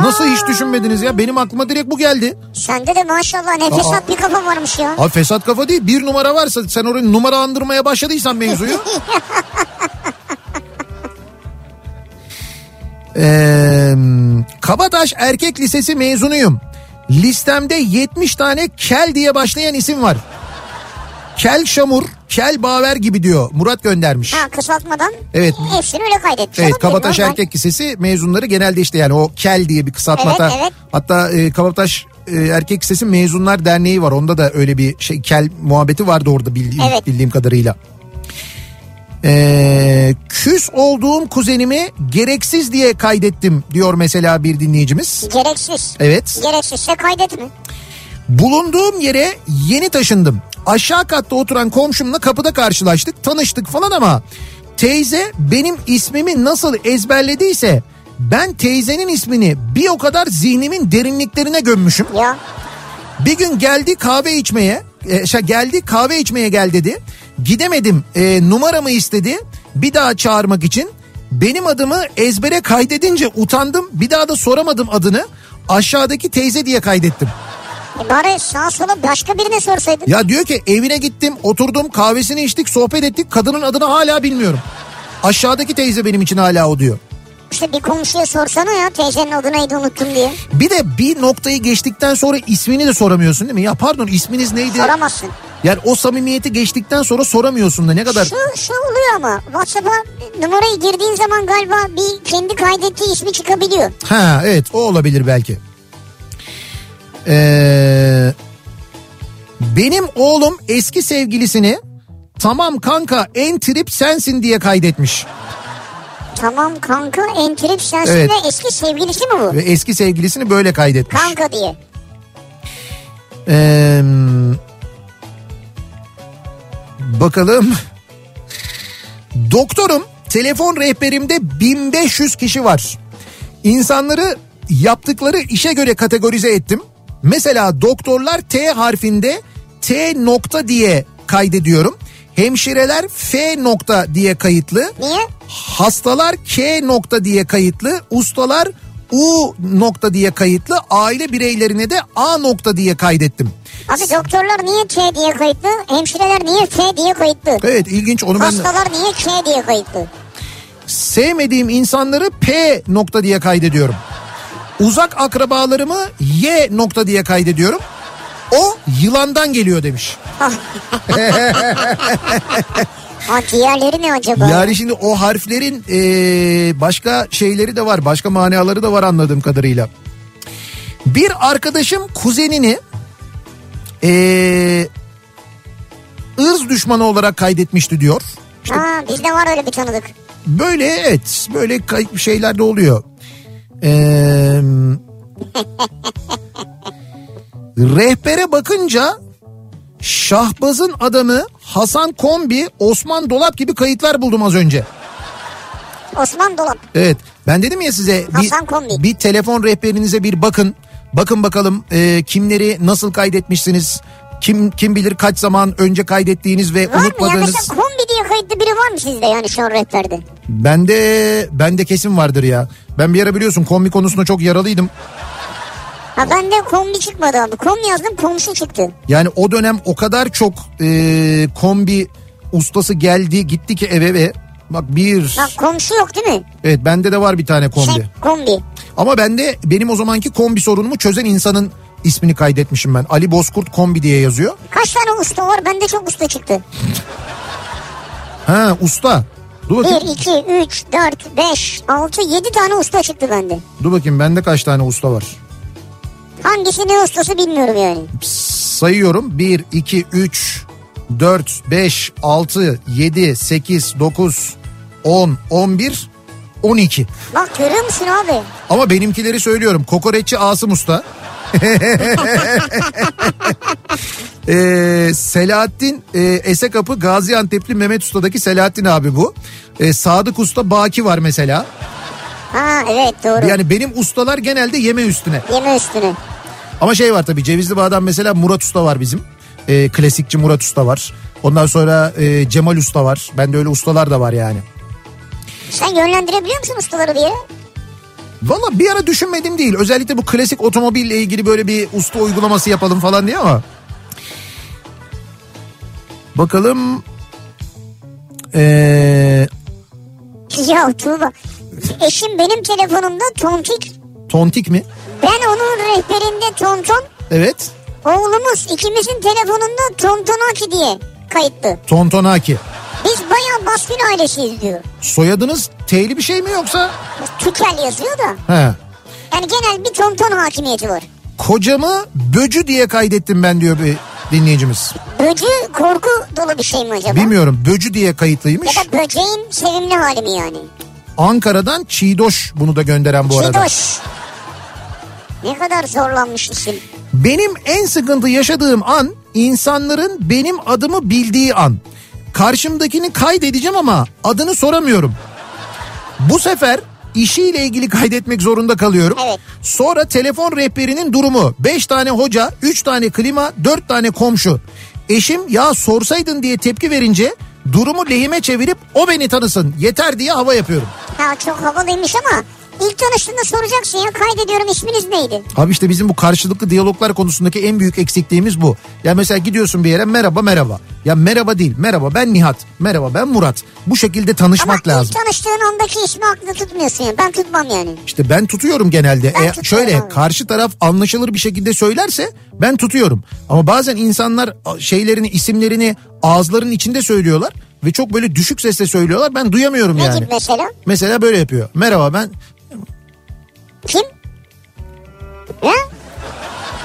nasıl hiç Aa. düşünmediniz ya? Benim aklıma direkt bu geldi. Sende de maşallah ne fesat bir kafa varmış ya. Abi fesat kafa değil bir numara varsa sen orayı numaralandırmaya başladıysan mevzuyu. Ee, Kabataş Erkek Lisesi mezunuyum. Listemde 70 tane Kel diye başlayan isim var. Kel Şamur, Kel Baver gibi diyor. Murat göndermiş. Ha kısaltmadan Evet. hepsini öyle kaydetmiş. Evet Kabataş. Erkek Lisesi mezunları genelde işte yani o Kel diye bir kısaltmada. Evet, evet. Hatta e, Kabataş e, Erkek Lisesi Mezunlar Derneği var. Onda da öyle bir şey Kel muhabbeti vardı orada bildiğim, Evet. bildiğim kadarıyla. Ee, küs olduğum kuzenimi gereksiz diye kaydettim diyor mesela bir dinleyicimiz. Gereksiz. Evet. Gereksizse kaydetme. Bulunduğum yere yeni taşındım. Aşağı katta oturan komşumla kapıda karşılaştık, tanıştık falan ama teyze benim ismimi nasıl ezberlediyse ben teyzenin ismini bir o kadar zihnimin derinliklerine gömmüşüm. Ya Bir gün geldi kahve içmeye, e, şey, geldi kahve içmeye gel dedi. Gidemedim, e, numaramı istedi. Bir daha çağırmak için benim adımı ezbere kaydedince utandım. Bir daha da soramadım adını. Aşağıdaki teyze diye kaydettim. e bari sağa sola başka birine sorsaydın. Ya diyor ki evine gittim oturdum kahvesini içtik sohbet ettik kadının adını hala bilmiyorum. Aşağıdaki teyze benim için hala o diyor. İşte bir komşuya sorsana ya teyzenin adı neydi unuttum diye. Bir de bir noktayı geçtikten sonra ismini de soramıyorsun değil mi? Ya pardon isminiz neydi? Soramazsın. Yani o samimiyeti geçtikten sonra soramıyorsun da ne kadar... Şu, şu oluyor ama WhatsApp'a numarayı girdiğin zaman galiba bir kendi kaydettiği ismi çıkabiliyor. Ha evet o olabilir belki. Ee, benim oğlum eski sevgilisini tamam kanka en trip sensin diye kaydetmiş. Tamam kanka entrip sensin Evet. ve eski sevgilisi mi bu? Ve eski sevgilisini böyle kaydetmiş. Kanka diye. Ee, bakalım. Doktorum telefon rehberimde 1500 kişi var. İnsanları yaptıkları işe göre kategorize ettim. Mesela doktorlar T harfinde T nokta diye kaydediyorum. Hemşireler F nokta diye kayıtlı. Niye? Hastalar K nokta diye kayıtlı. Ustalar U nokta diye kayıtlı. Aile bireylerine de A nokta diye kaydettim. Abi doktorlar niye T diye kayıtlı? Hemşireler niye F diye kayıtlı? Evet ilginç onu ben Hastalar niye K diye kayıtlı? sevmediğim insanları P nokta diye kaydediyorum. Uzak akrabalarımı Y nokta diye kaydediyorum. O yılandan geliyor demiş. Ha diğerleri ne acaba? Yani şimdi o harflerin eee, başka şeyleri de var. Başka manaları da var anladığım kadarıyla. Bir arkadaşım kuzenini eee ırz düşmanı olarak kaydetmişti diyor. Ha bizde var öyle bir tanıdık. Böyle evet böyle şeyler de oluyor. Ee, rehbere bakınca Şahbaz'ın adamı Hasan Kombi, Osman Dolap gibi kayıtlar buldum az önce. Osman Dolap. Evet ben dedim ya size bir, Hasan Kombi. bir telefon rehberinize bir bakın. Bakın bakalım e, kimleri nasıl kaydetmişsiniz. Kim kim bilir kaç zaman önce kaydettiğiniz ve Var mı ya unutmadığınız. mesela kombi diye kayıtlı biri var mı sizde yani şu an rehberde? Bende bende kesin vardır ya. Ben bir ara biliyorsun kombi konusunda çok yaralıydım. Ha bende kombi çıkmadı abi. Kom yazdım komşu çıktı. Yani o dönem o kadar çok e, kombi ustası geldi gitti ki eve ve bak bir Bak komşu yok değil mi? evet bende de var bir tane kombi. Şey, kombi. Ama bende benim o zamanki kombi sorunumu çözen insanın ismini kaydetmişim ben. Ali Bozkurt kombi diye yazıyor. Kaç tane usta var? Bende çok usta çıktı. Ha usta. Dur 1, bakayım. 2, 3, 4, 5, 6, 7 tane usta çıktı bende. Dur bakayım bende kaç tane usta var. Hangisi ne ustası bilmiyorum yani. Sayıyorum. 1, 2, 3, 4, 5, 6, 7, 8, 9, 10, 11, 12. Bak görüyor musun abi? Ama benimkileri söylüyorum. Kokoreççi Asım Usta. Ee, Selahattin e, Esekapı Gaziantep'li Mehmet Usta'daki Selahattin abi bu. Ee, Sadık Usta Baki var mesela. Ha evet doğru. Yani benim ustalar genelde yeme üstüne. Yeme üstüne. Ama şey var tabii Cevizli Bağ'dan mesela Murat Usta var bizim. Ee, klasikçi Murat Usta var. Ondan sonra e, Cemal Usta var. Bende öyle ustalar da var yani. Sen yönlendirebiliyor musun ustaları diye? Valla bir ara düşünmedim değil. Özellikle bu klasik otomobille ilgili böyle bir usta uygulaması yapalım falan diye ama. Bakalım. Ee, Ya Tuğba. Eşim benim telefonumda tontik. tontik mi? Ben onun rehberinde tonton. Evet. Oğlumuz ikimizin telefonunda tontonaki diye kayıtlı. Tontonaki. Biz bayağı baskın ailesiyiz diyor. Soyadınız T'li bir şey mi yoksa? Tükel yazıyor da. He. Yani genel bir tonton hakimiyeti var. Kocamı böcü diye kaydettim ben diyor bir dinleyicimiz. Böcü korku dolu bir şey mi acaba? Bilmiyorum böcü diye kayıtlıymış. Ya da böceğin sevimli hali mi yani? Ankara'dan Çiğdoş bunu da gönderen bu arada. Çiğdoş. Ne kadar zorlanmış isim. Benim en sıkıntı yaşadığım an insanların benim adımı bildiği an. Karşımdakini kaydedeceğim ama adını soramıyorum. Bu sefer işiyle ilgili kaydetmek zorunda kalıyorum. Evet. Sonra telefon rehberinin durumu. 5 tane hoca, 3 tane klima, 4 tane komşu. Eşim ya sorsaydın diye tepki verince durumu lehime çevirip o beni tanısın yeter diye hava yapıyorum. Ha çok havalıymış ama ilk tanıştığında soracaksın ya kaydediyorum isminiz neydi? Abi işte bizim bu karşılıklı diyaloglar konusundaki en büyük eksikliğimiz bu. Ya mesela gidiyorsun bir yere merhaba merhaba. Ya merhaba değil merhaba ben Nihat. Merhaba ben Murat. Bu şekilde tanışmak ama lazım. ilk tanıştığın andaki ismi aklında tutmuyorsun ya ben tutmam yani. İşte ben tutuyorum genelde. Ben E, tutuyorum şöyle abi. karşı taraf anlaşılır bir şekilde söylerse ben tutuyorum. Ama bazen insanlar şeylerini isimlerini ağızlarının içinde söylüyorlar ve çok böyle düşük sesle söylüyorlar. Ben duyamıyorum Ne yani. gibi mesela? Mesela böyle yapıyor. Merhaba ben Kim? Ha?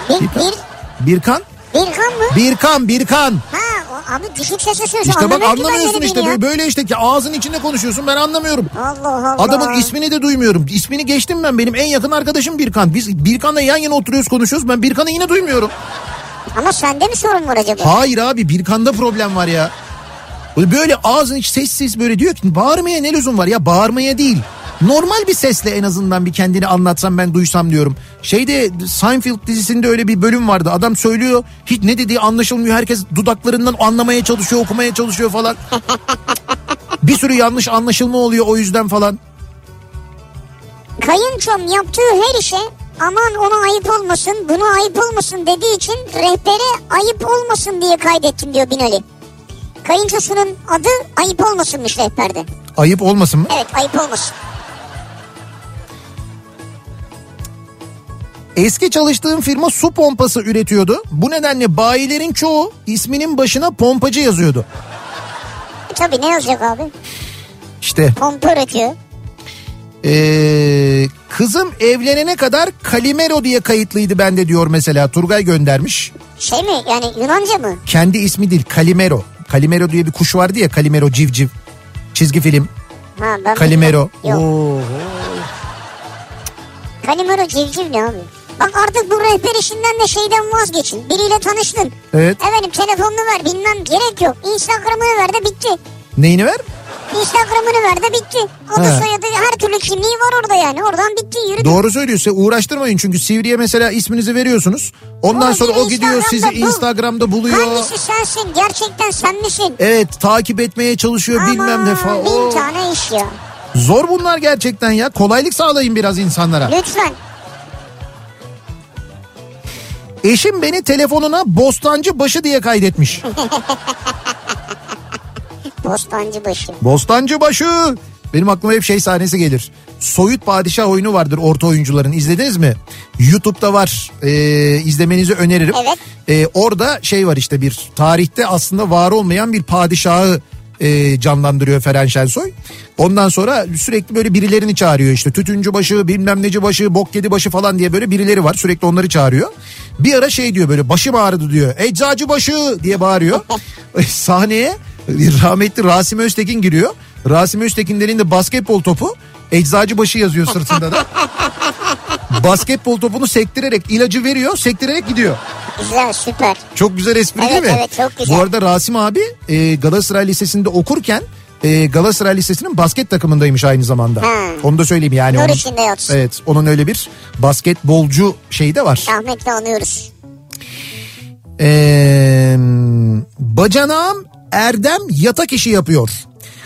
Bir, bir, Birkan. Birkan mı? Birkan, Birkan. Ha o, abi düşük sesle söylüyorsun. İşte bak Anlamıyorum ki ben anlamıyorsun yeni işte birini ya. böyle işte ki ağzın içinde konuşuyorsun ben anlamıyorum. Allah Allah. Adamın ismini de duymuyorum. İsmini geçtim ben. Benim en yakın arkadaşım Birkan. Biz Birkan'la yan yana oturuyoruz konuşuyoruz. Ben Birkan'ı yine duymuyorum. Ama sende mi sorun var acaba? Hayır abi Birkan'da problem var ya. Böyle ağzın iç sessiz böyle diyor ki bağırmaya ne lüzum var ya bağırmaya değil. Normal bir sesle en azından bir kendini anlatsam ben duysam diyorum. Şeyde Seinfeld dizisinde öyle bir bölüm vardı. Adam söylüyor hiç ne dediği anlaşılmıyor. Herkes dudaklarından anlamaya çalışıyor okumaya çalışıyor falan. bir sürü yanlış anlaşılma oluyor o yüzden falan. Kayınçom yaptığı her işe aman ona ayıp olmasın buna ayıp olmasın dediği için rehbere ayıp olmasın diye kaydettim diyor Binali. Kayınçosunun adı ayıp olmasınmış rehberde. Ayıp olmasın mı? Evet ayıp olmasın. Eski çalıştığım firma su pompası üretiyordu. Bu nedenle bayilerin çoğu isminin başına pompacı yazıyordu. Tabii ne yazacak abi? İşte Pompa üretiyor. ee, kızım evlenene kadar Kalimero diye kayıtlıydı bende diyor mesela Turgay göndermiş. Şey mi yani Yunanca mı? Kendi ismi değil Kalimero. Kalimero diye bir kuş vardı ya Kalimero civciv. Çizgi film. Ha, ben Kalimero. bilmiyorum. Yok. Oo. Kalimero civciv ne abi? Bak artık bu rehber işinden de şeyden vazgeçin. Biriyle tanıştın. Evet. Efendim telefonunu ver bilmem gerek yok. Instagram'ını ver de bitti. Neyini ver? Instagram'ını ver de bitti. Adı He. soyadı her türlü kimliği var orada yani. Oradan bitti yürüdü. Doğru söylüyorsa uğraştırmayın çünkü Sivri'ye mesela isminizi veriyorsunuz. Ondan Onu sonra o gidiyor sizi Instagram'da bul. Instagram'da buluyor. Hangisi sensin? Gerçekten sen misin? Evet takip etmeye çalışıyor bilmem ne falan. bin tane iş ya. Zor bunlar gerçekten ya. Kolaylık sağlayın biraz insanlara. Lütfen. Eşim beni telefonuna Bostancı başı diye kaydetmiş. Bostancı başı. Bostancı başı. Benim aklıma hep şey sahnesi gelir. Soyut Padişah oyunu vardır orta oyuncuların. İzlediniz mi? YouTube'da var. Ee, izlemenizi öneririm. Evet. Ee, orada şey var işte bir tarihte aslında var olmayan bir padişahı e, canlandırıyor Feren Şensoy. Ondan sonra sürekli böyle birilerini çağırıyor işte tütüncü başı bilmem neci başı bok yedi başı falan diye böyle birileri var sürekli onları çağırıyor. Bir ara şey diyor böyle başım ağrıdı diyor eczacı başı diye bağırıyor. Sahneye rahmetli Rasim Öztekin giriyor. Rasim Öztekin'in elinde basketbol topu eczacı başı yazıyor sırtında da. basketbol topunu sektirerek ilacı veriyor sektirerek gidiyor. Güzel süper. Çok güzel espri Evet, değil mi? evet, çok güzel. Bu arada Rasim abi e, Galatasaray Lisesi'nde okurken e, Galatasaray Lisesi'nin basket takımındaymış aynı zamanda. Ha. Onu da söyleyeyim yani. Nur onun- içinde yatsın. Evet onun öyle bir basketbolcu şeyi de var. Rahmetli anıyoruz. Ee, bacanağım Erdem yatak işi yapıyor.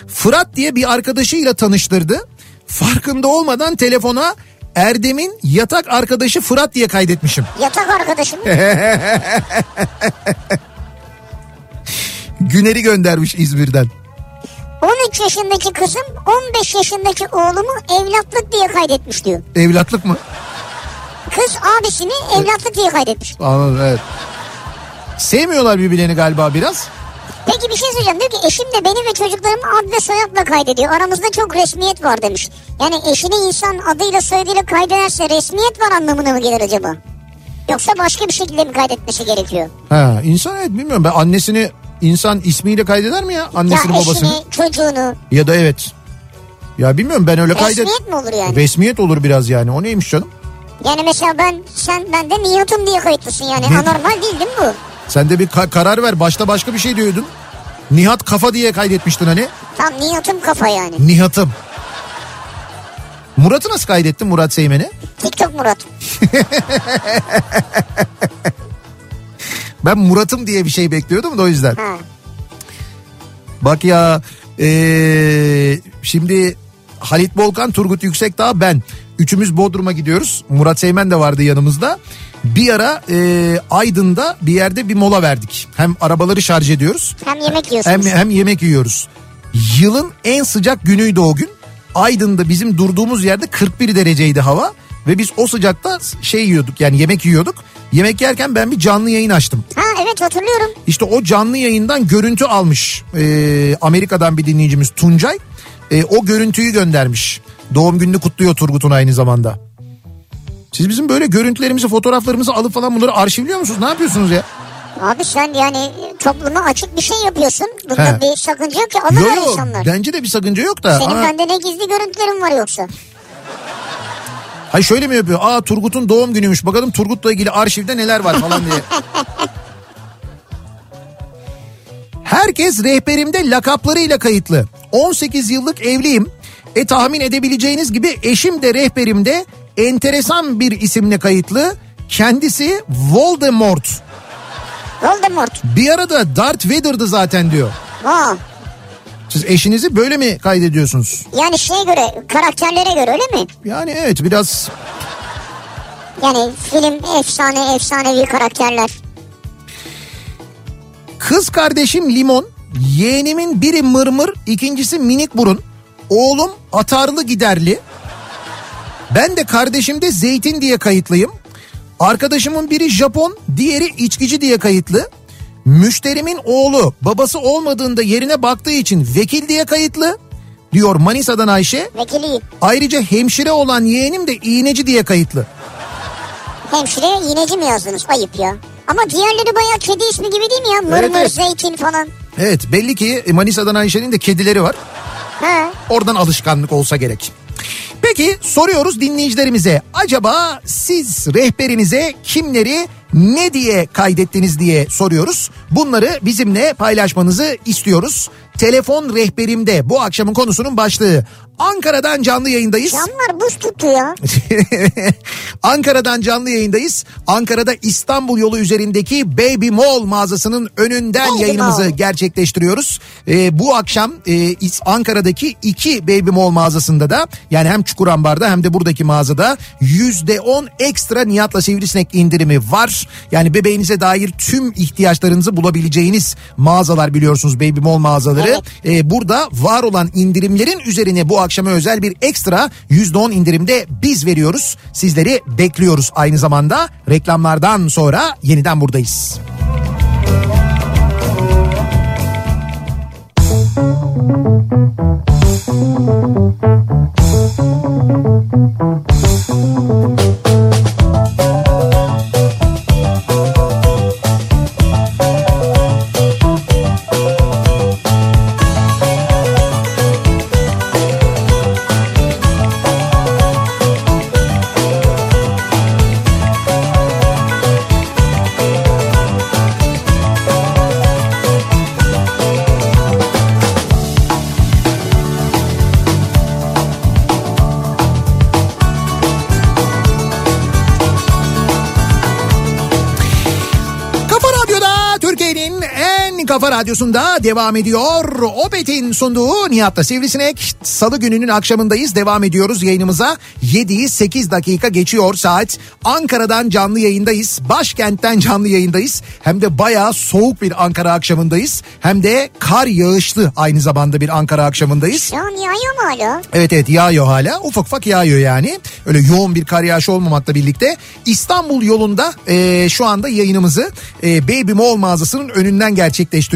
Fırat diye bir arkadaşıyla tanıştırdı. Farkında olmadan telefona Erdem'in yatak arkadaşı Fırat diye kaydetmişim. Yatak arkadaşım. Güner'i göndermiş İzmir'den. 13 yaşındaki kızım 15 yaşındaki oğlumu evlatlık diye kaydetmiş diyor. Evlatlık mı? Kız abisini evlatlık diye kaydetmiş. Anladım evet. Sevmiyorlar birbirlerini galiba biraz. Peki bir şey söyleyeceğim. Diyor ki eşim de beni ve çocuklarımı ad ve soyadla kaydediyor. Aramızda çok resmiyet var demiş. Yani eşini insan adıyla soyadıyla kaydederse resmiyet var anlamına mı gelir acaba? Yoksa başka bir şekilde mi kaydetmesi gerekiyor? Ha, insan evet bilmiyorum ben annesini insan ismiyle kaydeder mi ya? Annesini ya babasını. eşini, çocuğunu. Ya da evet. Ya bilmiyorum ben öyle kaydet. Resmiyet mi olur yani? Resmiyet olur biraz yani. O neymiş canım? Yani mesela ben sen ben de Nihat'ım diye kayıtlısın yani. Anormal değil değil mi bu? Sen de bir ka- karar ver. Başta başka bir şey diyordun. Nihat Kafa diye kaydetmiştin hani. Tam Nihat'ım kafa yani. Nihat'ım. Murat'ı nasıl kaydettin Murat Seymen'i? TikTok Murat. Ben Murat'ım diye bir şey bekliyordum da o yüzden. Ha. Bak ya ee, şimdi Halit Volkan, Turgut Yüksekdağ ben. Üçümüz Bodrum'a gidiyoruz. Murat Seymen de vardı yanımızda. Bir ara ee, Aydın'da bir yerde bir mola verdik. Hem arabaları şarj ediyoruz Hem yemek hem, yiyorsunuz. hem yemek yiyoruz. Yılın en sıcak günüydü o gün. Aydın'da bizim durduğumuz yerde 41 dereceydi hava. Ve biz o sıcakta şey yiyorduk yani yemek yiyorduk. Yemek yerken ben bir canlı yayın açtım. Ha evet hatırlıyorum. İşte o canlı yayından görüntü almış ee, Amerika'dan bir dinleyicimiz Tuncay. Ee, o görüntüyü göndermiş. Doğum gününü kutluyor Turgut'un aynı zamanda. Siz bizim böyle görüntülerimizi, fotoğraflarımızı alıp falan bunları arşivliyor musunuz? Ne yapıyorsunuz ya? Abi sen yani topluma açık bir şey yapıyorsun. Bunda He. bir sakınca yok ki alırlar Yok yok insanlar. bence de bir sakınca yok da. Senin Aa, bende ne gizli görüntülerin var yoksa? Hay şöyle mi yapıyor? Aa Turgut'un doğum günüymüş. Bakalım Turgut'la ilgili arşivde neler var falan diye. Herkes rehberimde lakaplarıyla kayıtlı. 18 yıllık evliyim. E tahmin edebileceğiniz gibi eşim de rehberimde enteresan bir isimle kayıtlı. Kendisi Voldemort. Voldemort. Bir arada Darth Vader'dı zaten diyor. Ha. Siz eşinizi böyle mi kaydediyorsunuz? Yani şeye göre karakterlere göre öyle mi? Yani evet biraz Yani film efsane efsanevi karakterler. Kız kardeşim limon, yeğenimin biri mırmır, ikincisi minik burun. Oğlum atarlı giderli. Ben de kardeşimde zeytin diye kayıtlıyım. Arkadaşımın biri Japon, diğeri içkici diye kayıtlı. Müşterimin oğlu babası olmadığında yerine baktığı için vekil diye kayıtlı diyor Manisa'dan Ayşe. Vekiliyim. Ayrıca hemşire olan yeğenim de iğneci diye kayıtlı. Hemşire iğneci mi yazdınız? Ayıp ya. Ama diğerleri bayağı kedi ismi gibi değil mi ya? Mırmır, Evet, evet. zeytin falan. Evet belli ki Manisa'dan Ayşe'nin de kedileri var. Ha. Oradan alışkanlık olsa gerek. Peki soruyoruz dinleyicilerimize. Acaba siz rehberinize kimleri ne diye kaydettiniz diye soruyoruz. Bunları bizimle paylaşmanızı istiyoruz. Telefon rehberimde bu akşamın konusunun başlığı. Ankara'dan canlı yayındayız. Camlar buz tuttu ya. Ankara'dan canlı yayındayız. Ankara'da İstanbul yolu üzerindeki Baby Mall mağazasının önünden Baby yayınımızı Mall. gerçekleştiriyoruz. Ee, bu akşam e, Ankara'daki iki Baby Mall mağazasında da yani hem Çukurambar'da hem de buradaki mağazada %10 ekstra Nihat'la Sivrisinek indirimi var. Yani bebeğinize dair tüm ihtiyaçlarınızı bulabileceğiniz mağazalar biliyorsunuz Baby Mall mağazaları. Evet. Ee, burada var olan indirimlerin üzerine bu akşama özel bir ekstra %10 indirimde biz veriyoruz. Sizleri bekliyoruz aynı zamanda. Reklamlardan sonra yeniden buradayız. Kafa kafa radyosunda devam ediyor. Opet'in sunduğu Nihat'ta Sivrisinek. Salı gününün akşamındayız. Devam ediyoruz yayınımıza. 7'yi 8 dakika geçiyor saat. Ankara'dan canlı yayındayız. Başkentten canlı yayındayız. Hem de bayağı soğuk bir Ankara akşamındayız. Hem de kar yağışlı aynı zamanda bir Ankara akşamındayız. Niye yağıyor mu hala? Evet evet yağıyor hala ufak ufak yağıyor yani öyle yoğun bir kar yağışı olmamakla birlikte İstanbul yolunda e, şu anda yayınımızı e, Baby Mall mağazasının önünden gerçekleştiriyoruz.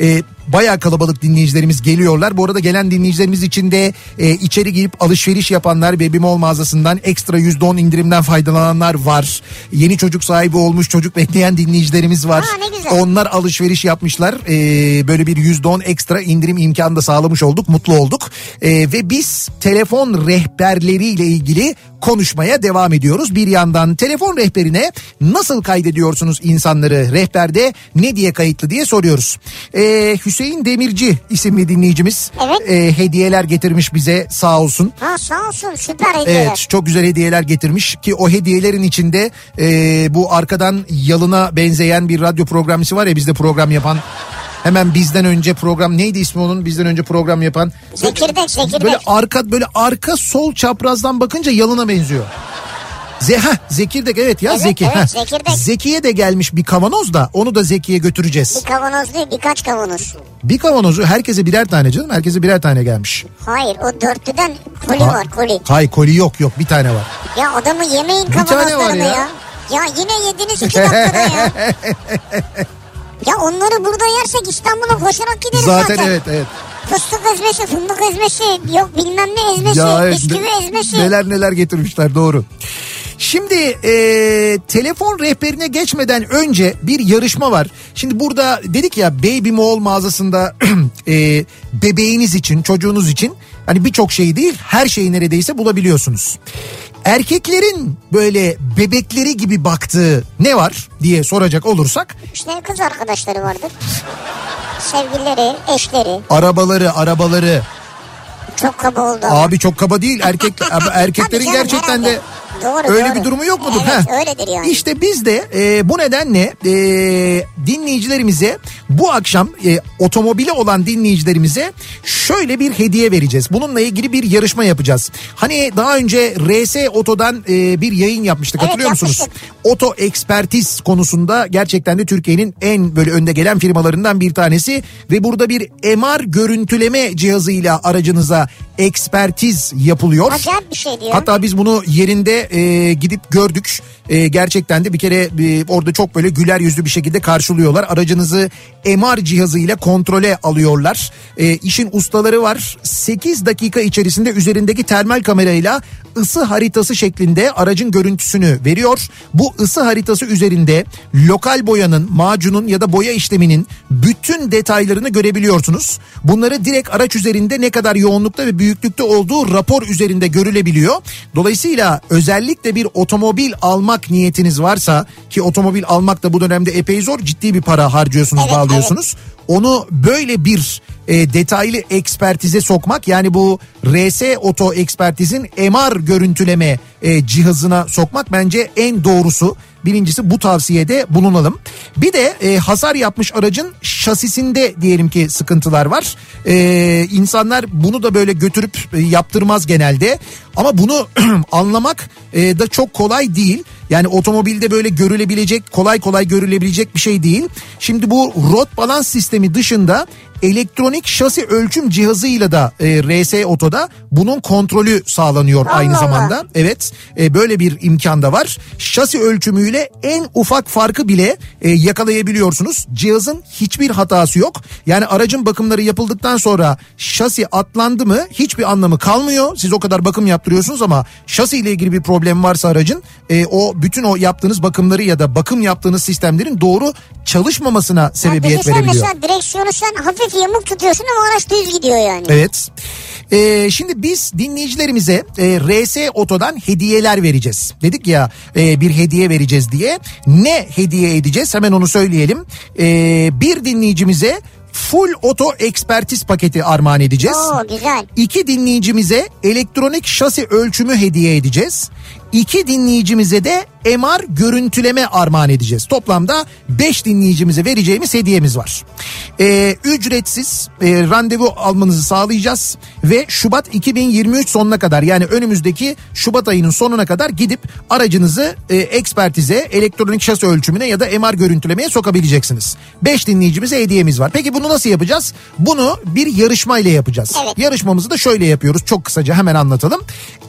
E, Baya kalabalık dinleyicilerimiz geliyorlar. Bu arada gelen dinleyicilerimiz içinde e, içeri girip alışveriş yapanlar Baby Mall mağazasından ekstra %10 indirimden faydalananlar var. Yeni çocuk sahibi olmuş çocuk bekleyen dinleyicilerimiz var. Aa, ne güzel. Onlar alışveriş yapmışlar. E, böyle bir %10 ekstra indirim imkanı da sağlamış olduk. Mutlu olduk. E, ve biz telefon rehberleriyle ilgili konuşmaya devam ediyoruz. Bir yandan telefon rehberine nasıl kaydediyorsunuz insanları rehberde ne diye kayıtlı diye soruyoruz. Ee, Hüseyin Demirci isimli dinleyicimiz Evet. e, hediyeler getirmiş bize sağ olsun. Ha sağ olsun süper hediyeler. Evet çok güzel hediyeler getirmiş ki o hediyelerin içinde e, bu arkadan yalına benzeyen bir radyo programcısı var ya bizde program yapan. Hemen bizden önce program neydi ismi onun bizden önce program yapan. Zekirdek zekirdek. Böyle arka böyle arka sol çaprazdan bakınca yalına benziyor. Ze ha, Zekirdek evet ya Evet, Zeki. evet, ha. Zekirdek. Zeki'ye de gelmiş bir kavanoz da onu da Zeki'ye götüreceğiz. Bir kavanoz değil birkaç kavanoz. Bir kavanozu herkese birer tane canım herkese birer tane gelmiş. Hayır o dörtlüden koli Ha- var koli. Hay koli yok yok bir tane var. Ya adamı yemeyin kavanozlarını ya. ya. ya. yine yediniz iki dakikada ya. ya onları burada yersek İstanbul'a koşarak gideriz zaten. Zaten evet evet. Fıstık ezmesi, fındık ezmesi, yok bilmem ne ezmesi, Ya evet, bisküvi ezmesi. Neler neler getirmişler doğru. Şimdi e, telefon rehberine geçmeden önce bir yarışma var. Şimdi burada dedik ya Baby Mall mağazasında e, bebeğiniz için çocuğunuz için hani birçok şey değil her şeyi neredeyse bulabiliyorsunuz. Erkeklerin böyle bebekleri gibi baktığı ne var diye soracak olursak İşte kız arkadaşları vardır. Sevgilileri, eşleri. arabaları arabaları Çok kaba oldu. abi çok kaba değil erkek erkeklerin canım, gerçekten herhalde. de Doğru, öyle doğru. bir durumu yok mudur? Evet Heh. öyledir yani. İşte biz de e, bu nedenle e, dinleyicilerimize bu akşam e, otomobili olan dinleyicilerimize şöyle bir hediye vereceğiz. Bununla ilgili bir yarışma yapacağız. Hani daha önce RS Oto'dan e, bir yayın yapmıştık Evet, hatırlıyor musunuz? yapmıştık. Oto ekspertiz konusunda gerçekten de Türkiye'nin en böyle önde gelen firmalarından bir tanesi ve burada bir MR görüntüleme cihazıyla aracınıza ekspertiz yapılıyor. Acayip bir şey diyor. Hatta biz bunu yerinde e, gidip gördük. E, gerçekten de bir kere e, orada çok böyle güler yüzlü bir şekilde karşılıyorlar. Aracınızı MR cihazıyla kontrole alıyorlar. E, işin ustaları var. 8 dakika içerisinde üzerindeki termal kamerayla ısı haritası şeklinde aracın görüntüsünü veriyor. Bu ısı haritası üzerinde lokal boyanın, macunun ya da boya işleminin bütün detaylarını görebiliyorsunuz. Bunları direkt araç üzerinde ne kadar yoğunlukta ve büyüklükte olduğu rapor üzerinde görülebiliyor. Dolayısıyla özellikle bir otomobil almak niyetiniz varsa ki otomobil almak da bu dönemde epey zor ciddi bir para harcıyorsunuz Evet, bağlıyorsunuz. Onu böyle bir e, detaylı ekspertize sokmak yani bu RS Oto ekspertizin MR görüntüleme e, cihazına sokmak bence en doğrusu. Birincisi bu tavsiyede bulunalım. Bir de e, hasar yapmış aracın şasisinde diyelim ki sıkıntılar var. E, insanlar bunu da böyle götürüp e, yaptırmaz genelde. Ama bunu anlamak e, da çok kolay değil. Yani otomobilde böyle görülebilecek, kolay kolay görülebilecek bir şey değil. Şimdi bu rot balans sistemi dışında elektronik şasi ölçüm cihazıyla da e, RS Oto'da bunun kontrolü sağlanıyor Allah aynı Allah. zamanda. Evet e, böyle bir imkan da var. Şasi ölçümüyle en ufak farkı bile e, yakalayabiliyorsunuz. Cihazın hiçbir hatası yok. Yani aracın bakımları yapıldıktan sonra şasi atlandı mı hiçbir anlamı kalmıyor. Siz o kadar bakım yaptırıyorsunuz ama şasi ile ilgili bir problem varsa aracın e, o bütün o yaptığınız bakımları ya da bakım yaptığınız sistemlerin doğru çalışmamasına Ya sebebiyet düşünsene verebiliyor. mesela direksiyonu sen hafif yamuk tutuyorsun ama araç düz gidiyor yani. Evet. Ee, şimdi biz dinleyicilerimize e, RS Oto'dan hediyeler vereceğiz. Dedik ya e, bir hediye vereceğiz diye. Ne hediye edeceğiz hemen onu söyleyelim. Ee, bir dinleyicimize full oto ekspertiz paketi armağan edeceğiz. Oo güzel. İki dinleyicimize elektronik şasi ölçümü hediye edeceğiz. İki dinleyicimize de MR görüntüleme armağan edeceğiz. Toplamda 5 dinleyicimize vereceğimiz hediyemiz var. Ee, ücretsiz e, randevu almanızı sağlayacağız ve Şubat 2023 sonuna kadar yani önümüzdeki Şubat ayının sonuna kadar gidip aracınızı e, ekspertize, elektronik şasi ölçümüne ya da MR görüntülemeye sokabileceksiniz. 5 dinleyicimize hediyemiz var. Peki bunu nasıl yapacağız? Bunu bir yarışma ile yapacağız. Evet. Yarışmamızı da şöyle yapıyoruz. Çok kısaca hemen anlatalım.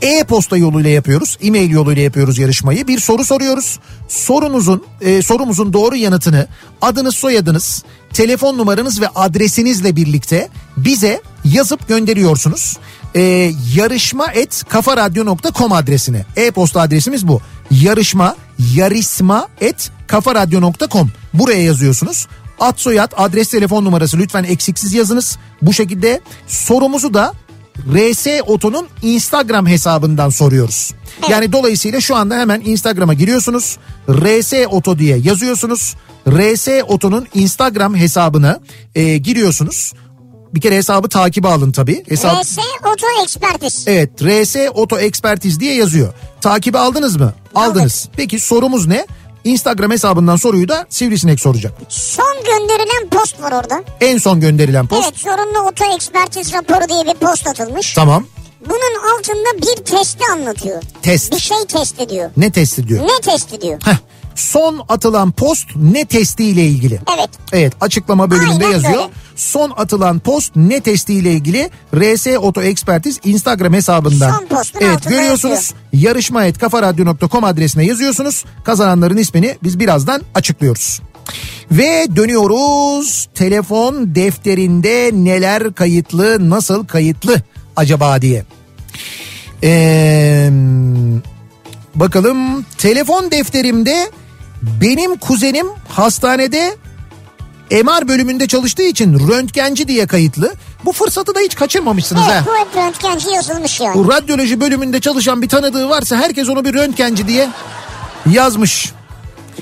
E-posta yoluyla yapıyoruz. e-mail yoluyla yapıyoruz yarışmayı. Bir soru soruyoruz. Sorunuzun e, sorumuzun doğru yanıtını adınız, soyadınız, telefon numaranız ve adresinizle birlikte bize yazıp gönderiyorsunuz. E, yarışma et kafaradyo.com adresine. E-posta adresimiz bu. Yarışma yarisma et kafaradyo.com buraya yazıyorsunuz. Ad soyad adres telefon numarası lütfen eksiksiz yazınız. Bu şekilde sorumuzu da RS Oto'nun Instagram hesabından soruyoruz. Yani dolayısıyla şu anda hemen Instagram'a giriyorsunuz. RS Oto diye yazıyorsunuz. RS Oto'nun Instagram hesabına e, giriyorsunuz. Bir kere hesabı takibe alın tabii. Hesap... RS Oto Ekspertiz. Evet RS Oto Ekspertiz diye yazıyor. Takibi aldınız mı? Aldınız. Peki sorumuz ne? Instagram hesabından soruyu da Sivrisinek soracak. Son gönderilen post var orada. En son gönderilen post. Evet sorunlu oto ekspertiz raporu diye bir post atılmış. Tamam. Bunun altında bir testi anlatıyor. Test. Bir şey test ediyor. Ne test ediyor? Ne test ediyor? Heh. Son atılan post ne testi ile ilgili? Evet. Evet açıklama bölümünde Aynen yazıyor. böyle. Son atılan post ne testi ile ilgili RS Oto Ekspertiz Instagram hesabından. Son postun Evet altında görüyorsunuz. Yarışma et kafaradyo.com adresine yazıyorsunuz. Kazananların ismini biz birazdan açıklıyoruz. Ve dönüyoruz telefon defterinde neler kayıtlı nasıl kayıtlı acaba diye. Ee, bakalım telefon defterimde benim kuzenim hastanede MR bölümünde çalıştığı için röntgenci diye kayıtlı. Bu fırsatı da hiç kaçırmamışsınız Evet ha. bu hep röntgenci yazılmış yani. Bu radyoloji bölümünde çalışan bir tanıdığı varsa herkes onu bir röntgenci diye yazmış.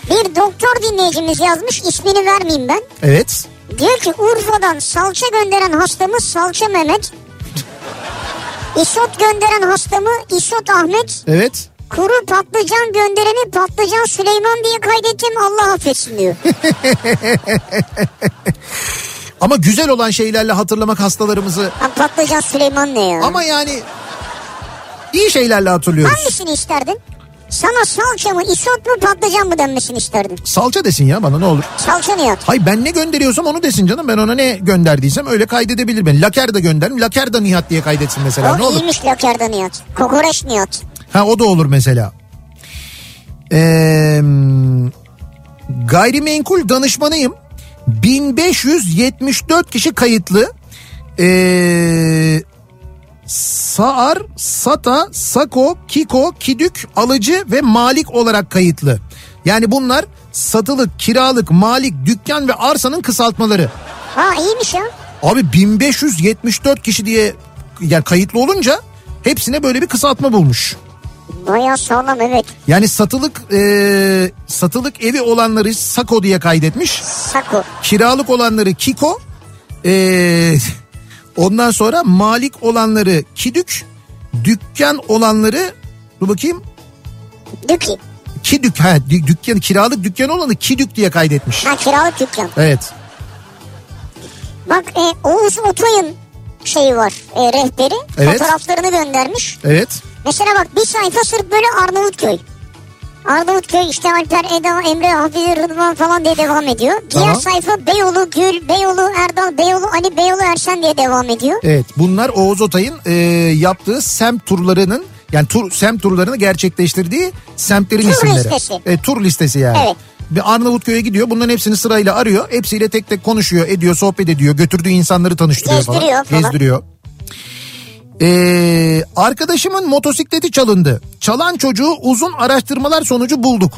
Bir doktor dinleyicimiz yazmış ismini vermeyeyim ben. Evet. Diyor ki Urfa'dan salça gönderen hastamız Salça Mehmet. İsot gönderen hastamı İsot Ahmet. Evet. Kuru patlıcan göndereni patlıcan Süleyman diye kaydettim Allah affetsin diyor. Ama güzel olan şeylerle hatırlamak hastalarımızı. Ha, patlıcan Süleyman ne ya? Ama yani iyi şeylerle hatırlıyoruz. Hangisini isterdin? Sana salça mı isot mu patlıcan mı denmesini isterdin? Salça desin ya bana ne olur. Salça Nihat. Hay ben ne gönderiyorsam onu desin canım. Ben ona ne gönderdiysem öyle kaydedebilir beni. Laker da gönderim. Laker da Nihat diye kaydetsin mesela. ne O olur? iyiymiş lakerda Nihat. Kokoreç Nihat. Ha o da olur mesela. Ee, gayrimenkul danışmanıyım. 1574 kişi kayıtlı. Ee, Saar, Sata, Sako, Kiko, Kidük, Alıcı ve Malik olarak kayıtlı. Yani bunlar satılık, kiralık, malik, dükkan ve arsanın kısaltmaları. Ha iyiymiş ya. Abi 1574 kişi diye yani kayıtlı olunca hepsine böyle bir kısaltma bulmuş. Baya sağlam evet. Yani satılık e, satılık evi olanları Sako diye kaydetmiş. Sako. Kiralık olanları Kiko. e, ondan sonra malik olanları Kidük. Dükkan olanları dur bakayım. Düki. Kidük ha dü- dükkan kiralık dükkan olanı Kidük diye kaydetmiş. Ha kiralık dükkan. Evet. Bak e, Oğuz Otay'ın şeyi var e, rehberi. Evet. Fotoğraflarını göndermiş. Evet. Mesela bak bir sayfa sırf böyle Arnavutköy. Arnavutköy işte Alper, Eda, Emre, Hafize, Rıdvan falan diye devam ediyor. Diğer Tamam. sayfa Beyoğlu, Gül, Beyoğlu, Erdal, Beyoğlu, Ali, Beyoğlu, Ersen diye devam ediyor. Evet bunlar Oğuz Otay'ın e, yaptığı semt turlarının yani tur, semt turlarını gerçekleştirdiği semtlerin Tur isimleri. listesi. E, tur listesi yani. Evet. Bir Arnavutköy'e gidiyor bunların hepsini sırayla arıyor. Hepsiyle tek tek konuşuyor ediyor sohbet ediyor götürdüğü insanları tanıştırıyor Gezdiriyor falan. Gezdiriyor. Ee, arkadaşımın motosikleti çalındı. Çalan çocuğu uzun araştırmalar sonucu bulduk.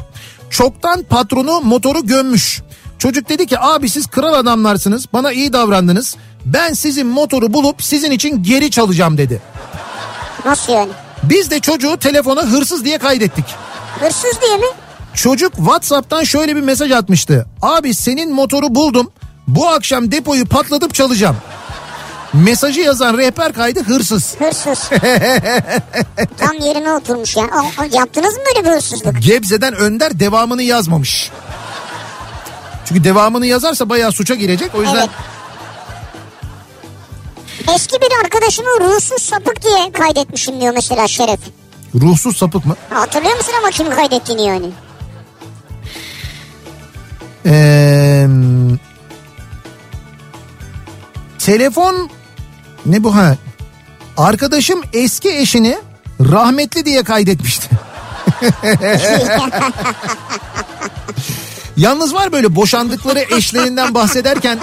Çoktan patronu motoru gömmüş. Çocuk dedi ki abi siz kral adamlarsınız bana iyi davrandınız. Ben sizin motoru bulup sizin için geri çalacağım dedi. Nasıl yani? Biz de çocuğu telefona hırsız diye kaydettik. Hırsız diye mi? Çocuk WhatsApp'tan şöyle bir mesaj atmıştı. Abi senin motoru buldum. Bu akşam depoyu patlatıp çalacağım. Mesajı yazan rehber kaydı hırsız. Hırsız. Tam yerine oturmuş yani. Aa, aa, yaptınız mı böyle bir hırsızlık? Gebze'den Önder devamını yazmamış. Çünkü devamını yazarsa bayağı suça girecek. O yüzden Evet. Eski bir arkadaşımı ruhsuz sapık diye kaydetmişim diyor mesela Şeref. ruhsuz sapık mı? Hatırlıyor musun ama kim kaydettiğini yani? Ee, telefon ne bu ha? Arkadaşım eski eşini rahmetli diye kaydetmişti. Yalnız var böyle boşandıkları eşlerinden bahsederken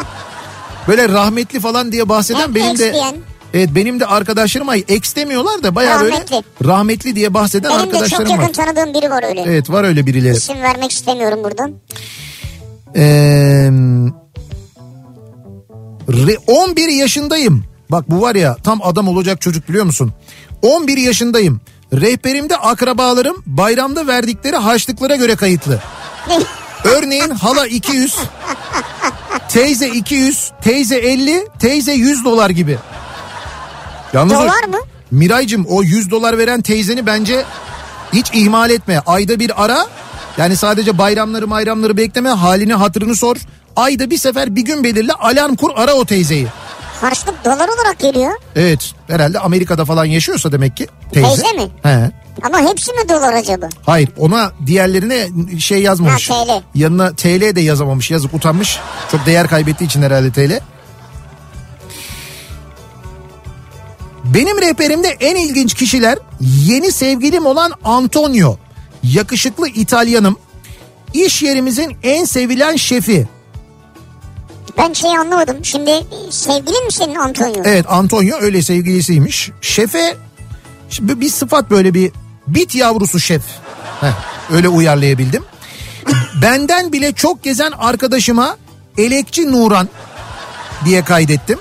böyle rahmetli falan diye bahseden Hep benim de diyen. Evet benim de arkadaşlarım ay ex demiyorlar da baya böyle Rahmetli. diye bahseden Benim de çok arkadaşlarım yakın var. tanıdığım biri var öyle. Evet var öyle birileri. İsim vermek istemiyorum buradan. Ee, re- 11 yaşındayım. Bak bu var ya tam adam olacak çocuk biliyor musun? 11 yaşındayım. Rehberimde akrabalarım bayramda verdikleri harçlıklara göre kayıtlı. Örneğin hala 200, teyze 200, teyze 50, teyze 100 dolar gibi. Yalnız Dolar mı? Miraycığım o 100 dolar veren teyzeni bence hiç ihmal etme. Ayda bir ara yani sadece bayramları bayramları bekleme halini hatırını sor. Ayda bir sefer bir gün belirle alarm kur ara o teyzeyi. Harçlık dolar olarak geliyor. Evet herhalde Amerika'da falan yaşıyorsa demek ki teyze. Teyze mi? He. Ama hepsi mi dolar acaba? Hayır ona diğerlerine şey yazmamış. Ha, TL. Yanına TL de yazamamış yazık utanmış. Çok değer kaybettiği için herhalde TL. Benim rehberimde en ilginç kişiler yeni sevgilim olan Antonio. Yakışıklı İtalyanım. İş yerimizin en sevilen şefi. Ben şey anlamadım. Şimdi sevgilin mi senin Antonio? Evet Antonio öyle sevgilisiymiş. Şefe şimdi bir sıfat böyle bir bit yavrusu şef. Heh, öyle uyarlayabildim. Benden bile çok gezen arkadaşıma Elekçi Nuran diye kaydettim.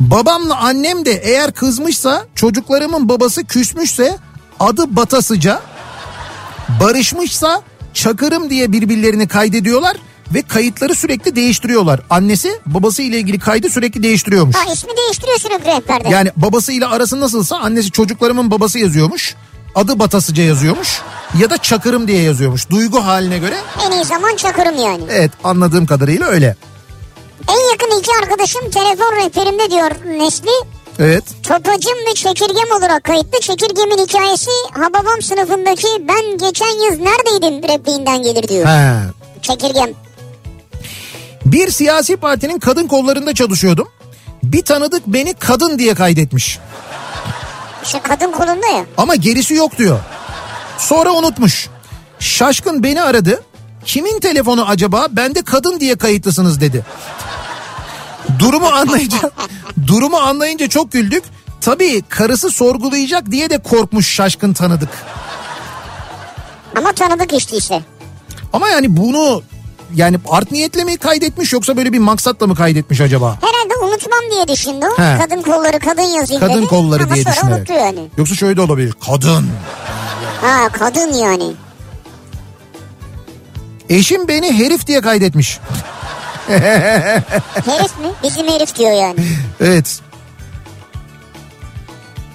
Babamla annem de eğer kızmışsa çocuklarımın babası küsmüşse adı Batasıca. Barışmışsa Çakırım diye birbirlerini kaydediyorlar ve kayıtları sürekli değiştiriyorlar. Annesi babası ile ilgili kaydı sürekli değiştiriyormuş. Ha ismi değiştiriyor sürekli rehberde. Yani babasıyla arası nasılsa annesi çocuklarımın babası yazıyormuş. Adı Batasıca yazıyormuş ya da Çakırım diye yazıyormuş. Duygu haline göre En iyi zaman çakırım yani. evet anladığım kadarıyla öyle. En yakın iki arkadaşım telefon rehberimde diyor Nesli. Evet. Topacım ve çekirgem olarak kayıtlı. Çekirgemin hikayesi Hababam sınıfındaki ben geçen yıl neredeydim repliğinden gelir diyor. He. Çekirgem. Bir siyasi partinin kadın kollarında çalışıyordum. Bir tanıdık beni kadın diye kaydetmiş. İşte kadın kolunda ya. Ama gerisi yok diyor. Sonra unutmuş. Şaşkın beni aradı. Kimin telefonu acaba? Ben de kadın diye kayıtlısınız dedi. Durumu anlayınca durumu anlayınca çok güldük. Tabii karısı sorgulayacak diye de korkmuş şaşkın tanıdık. Ama tanıdık işte ise. Ama yani bunu yani art niyetle mi kaydetmiş yoksa böyle bir maksatla mı kaydetmiş acaba? Herhalde unutmam diye düşündü. He. Kadın kolları kadın yazayım Kadın dedi. kolları Ama diye unuttu yani. Yoksa şöyle de olabilir. Kadın. Ha kadın yani. Eşim beni herif diye kaydetmiş. Herif mi? Bizim herif diyor yani. Evet.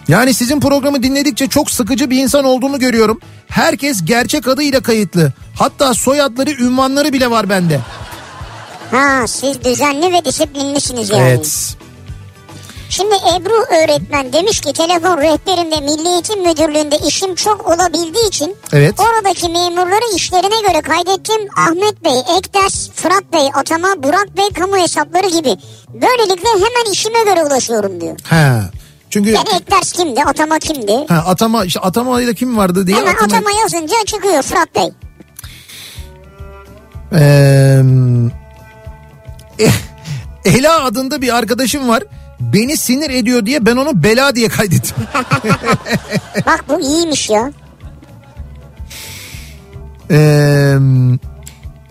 Yani sizin programı dinledikçe çok sıkıcı bir insan olduğumu görüyorum. Herkes gerçek adıyla kayıtlı. Hatta soyadları, ünvanları bile var bende. Ha siz düzenli ve disiplinlisiniz yani. Evet. Şimdi Ebru öğretmen demiş ki telefon rehberimde Milli Eğitim Müdürlüğü'nde işim çok olabildiği için Evet. oradaki memurları işlerine göre kaydettim. Ahmet Bey, Ekders, Fırat Bey, Atama, Burak Bey kamu hesapları gibi. Böylelikle hemen işime göre ulaşıyorum diyor. Ha. Çünkü Yani Ekders kimdi, Atama kimdi? ha, atama işte atamayla kim vardı diye Hemen atama- Atama yazınca çıkıyor Fırat Bey. Ee, Ela adında bir arkadaşım var. Beni sinir ediyor diye ben onu bela diye kaydettim. Bak bu iyiymiş ya. Ee,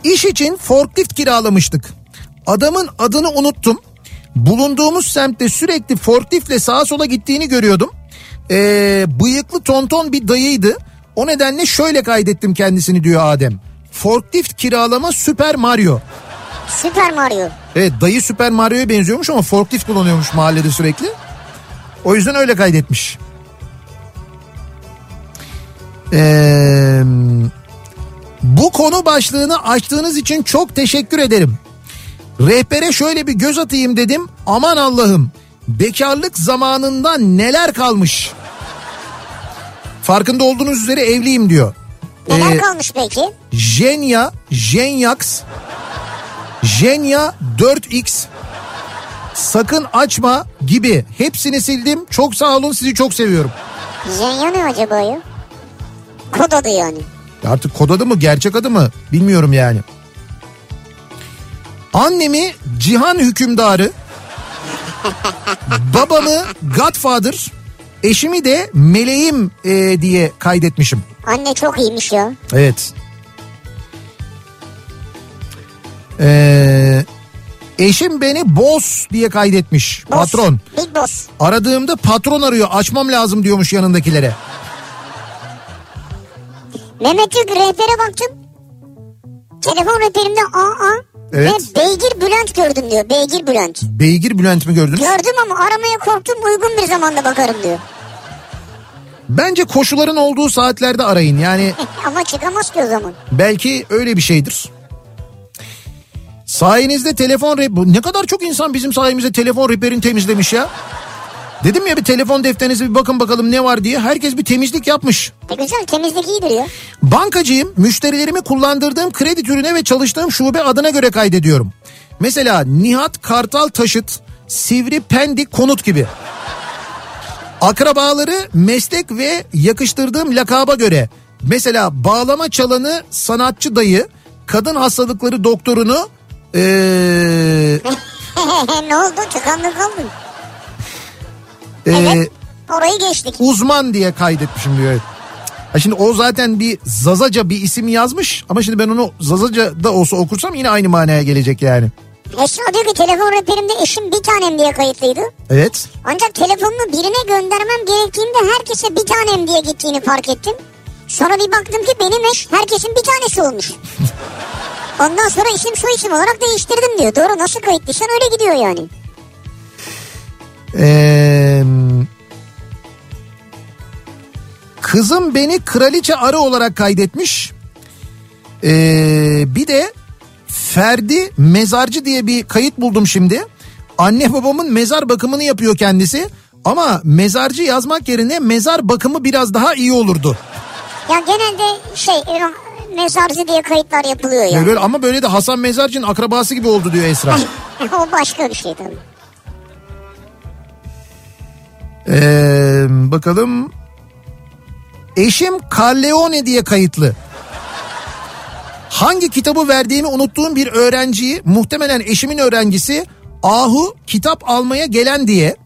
iş için forklift kiralamıştık. Adamın adını unuttum. Bulunduğumuz semtte sürekli forkliftle sağa sola gittiğini görüyordum. Ee, bıyıklı tonton bir dayıydı. O nedenle şöyle kaydettim kendisini diyor Adem. Forklift kiralama Süper Mario. Süper Mario. Evet dayı Süper Mario'ya benziyormuş ama forklift kullanıyormuş mahallede sürekli. O yüzden öyle kaydetmiş. Ee, bu konu başlığını açtığınız için çok teşekkür ederim. Rehbere şöyle bir göz atayım dedim. Aman Allah'ım bekarlık zamanında neler kalmış. Farkında olduğunuz üzere evliyim diyor. Neler Ee, kalmış peki? Jenya, Jenyax, Jenya 4X, sakın açma gibi hepsini sildim. Çok sağ olun sizi çok seviyorum. Zenya ne acaba ya? Kod adı yani. Artık kod adı mı gerçek adı mı bilmiyorum yani. Annemi Cihan Hükümdarı, babamı Godfather, eşimi de Meleğim e, diye kaydetmişim. Anne çok iyiymiş ya. Evet. Ee, eşim beni boss diye kaydetmiş. Boss, Patron. Big boss. Aradığımda patron arıyor açmam lazım diyormuş yanındakilere. Mehmet Türk rehbere baktım. Telefon rehberimde AA Evet. ve Beygir Bülent gördüm diyor. Beygir Bülent. Beygir Bülent mi gördünüz? Gördüm ama aramaya korktum uygun bir zamanda bakarım diyor. Bence koşuların olduğu saatlerde arayın. Yani ama çıkamaz ki o zaman. belki öyle bir şeydir. Sayenizde telefon. Bu Ne kadar çok insan bizim sayemizde telefon rehberini temizlemiş ya. Dedim ya bir telefon defterinize bir bakın bakalım ne var diye. Herkes bir temizlik yapmış. E güzel temizlik iyidir ya. Bankacıyım. Müşterilerimi kullandırdığım kredi türüne ve çalıştığım şube adına göre kaydediyorum. Mesela Nihat Kartal Taşıt, Sivri Pendik Konut gibi. Akrabaları meslek ve yakıştırdığım lakaba göre. Mesela bağlama çalanı sanatçı dayı, kadın hastalıkları doktorunu ee, ne oldu tıkandın kaldın. ee, Evet. Orayı geçtik. uzman diye kaydetmişim diyor. Ha şimdi o zaten bir Zazaca bir isim yazmış ama şimdi ben onu Zazaca da olsa okursam yine aynı manaya gelecek yani. Esra diyor ki telefon rehberimde eşim bir tanem diye kayıtlıydı. Evet. Ancak telefonumu birine göndermem gerektiğinde herkese bir tanem diye gittiğini fark ettim. Sonra bir baktım ki benim eş herkesin bir tanesi olmuş. Ondan sonra isim soy isim olarak değiştirdim diyor. Doğru nasıl kayıtlıysan öyle gidiyor yani. Ee, kızım beni kraliçe arı olarak kaydetmiş. Ee, bir de Ferdi Mezarcı diye bir kayıt buldum şimdi. Anne babamın mezar bakımını yapıyor kendisi. Ama mezarcı yazmak yerine mezar bakımı biraz daha iyi olurdu. Ya genelde şey e, mezarcı diye kayıtlar yapılıyor Ya yani. böyle, ama böyle de Hasan Mezarcı'nın akrabası gibi oldu diyor Esra. o başka bir şey tabii. Ee, bakalım. Eşim Carleone diye kayıtlı. Hangi kitabı verdiğimi unuttuğum bir öğrenciyi muhtemelen eşimin öğrencisi Ahu kitap almaya gelen diye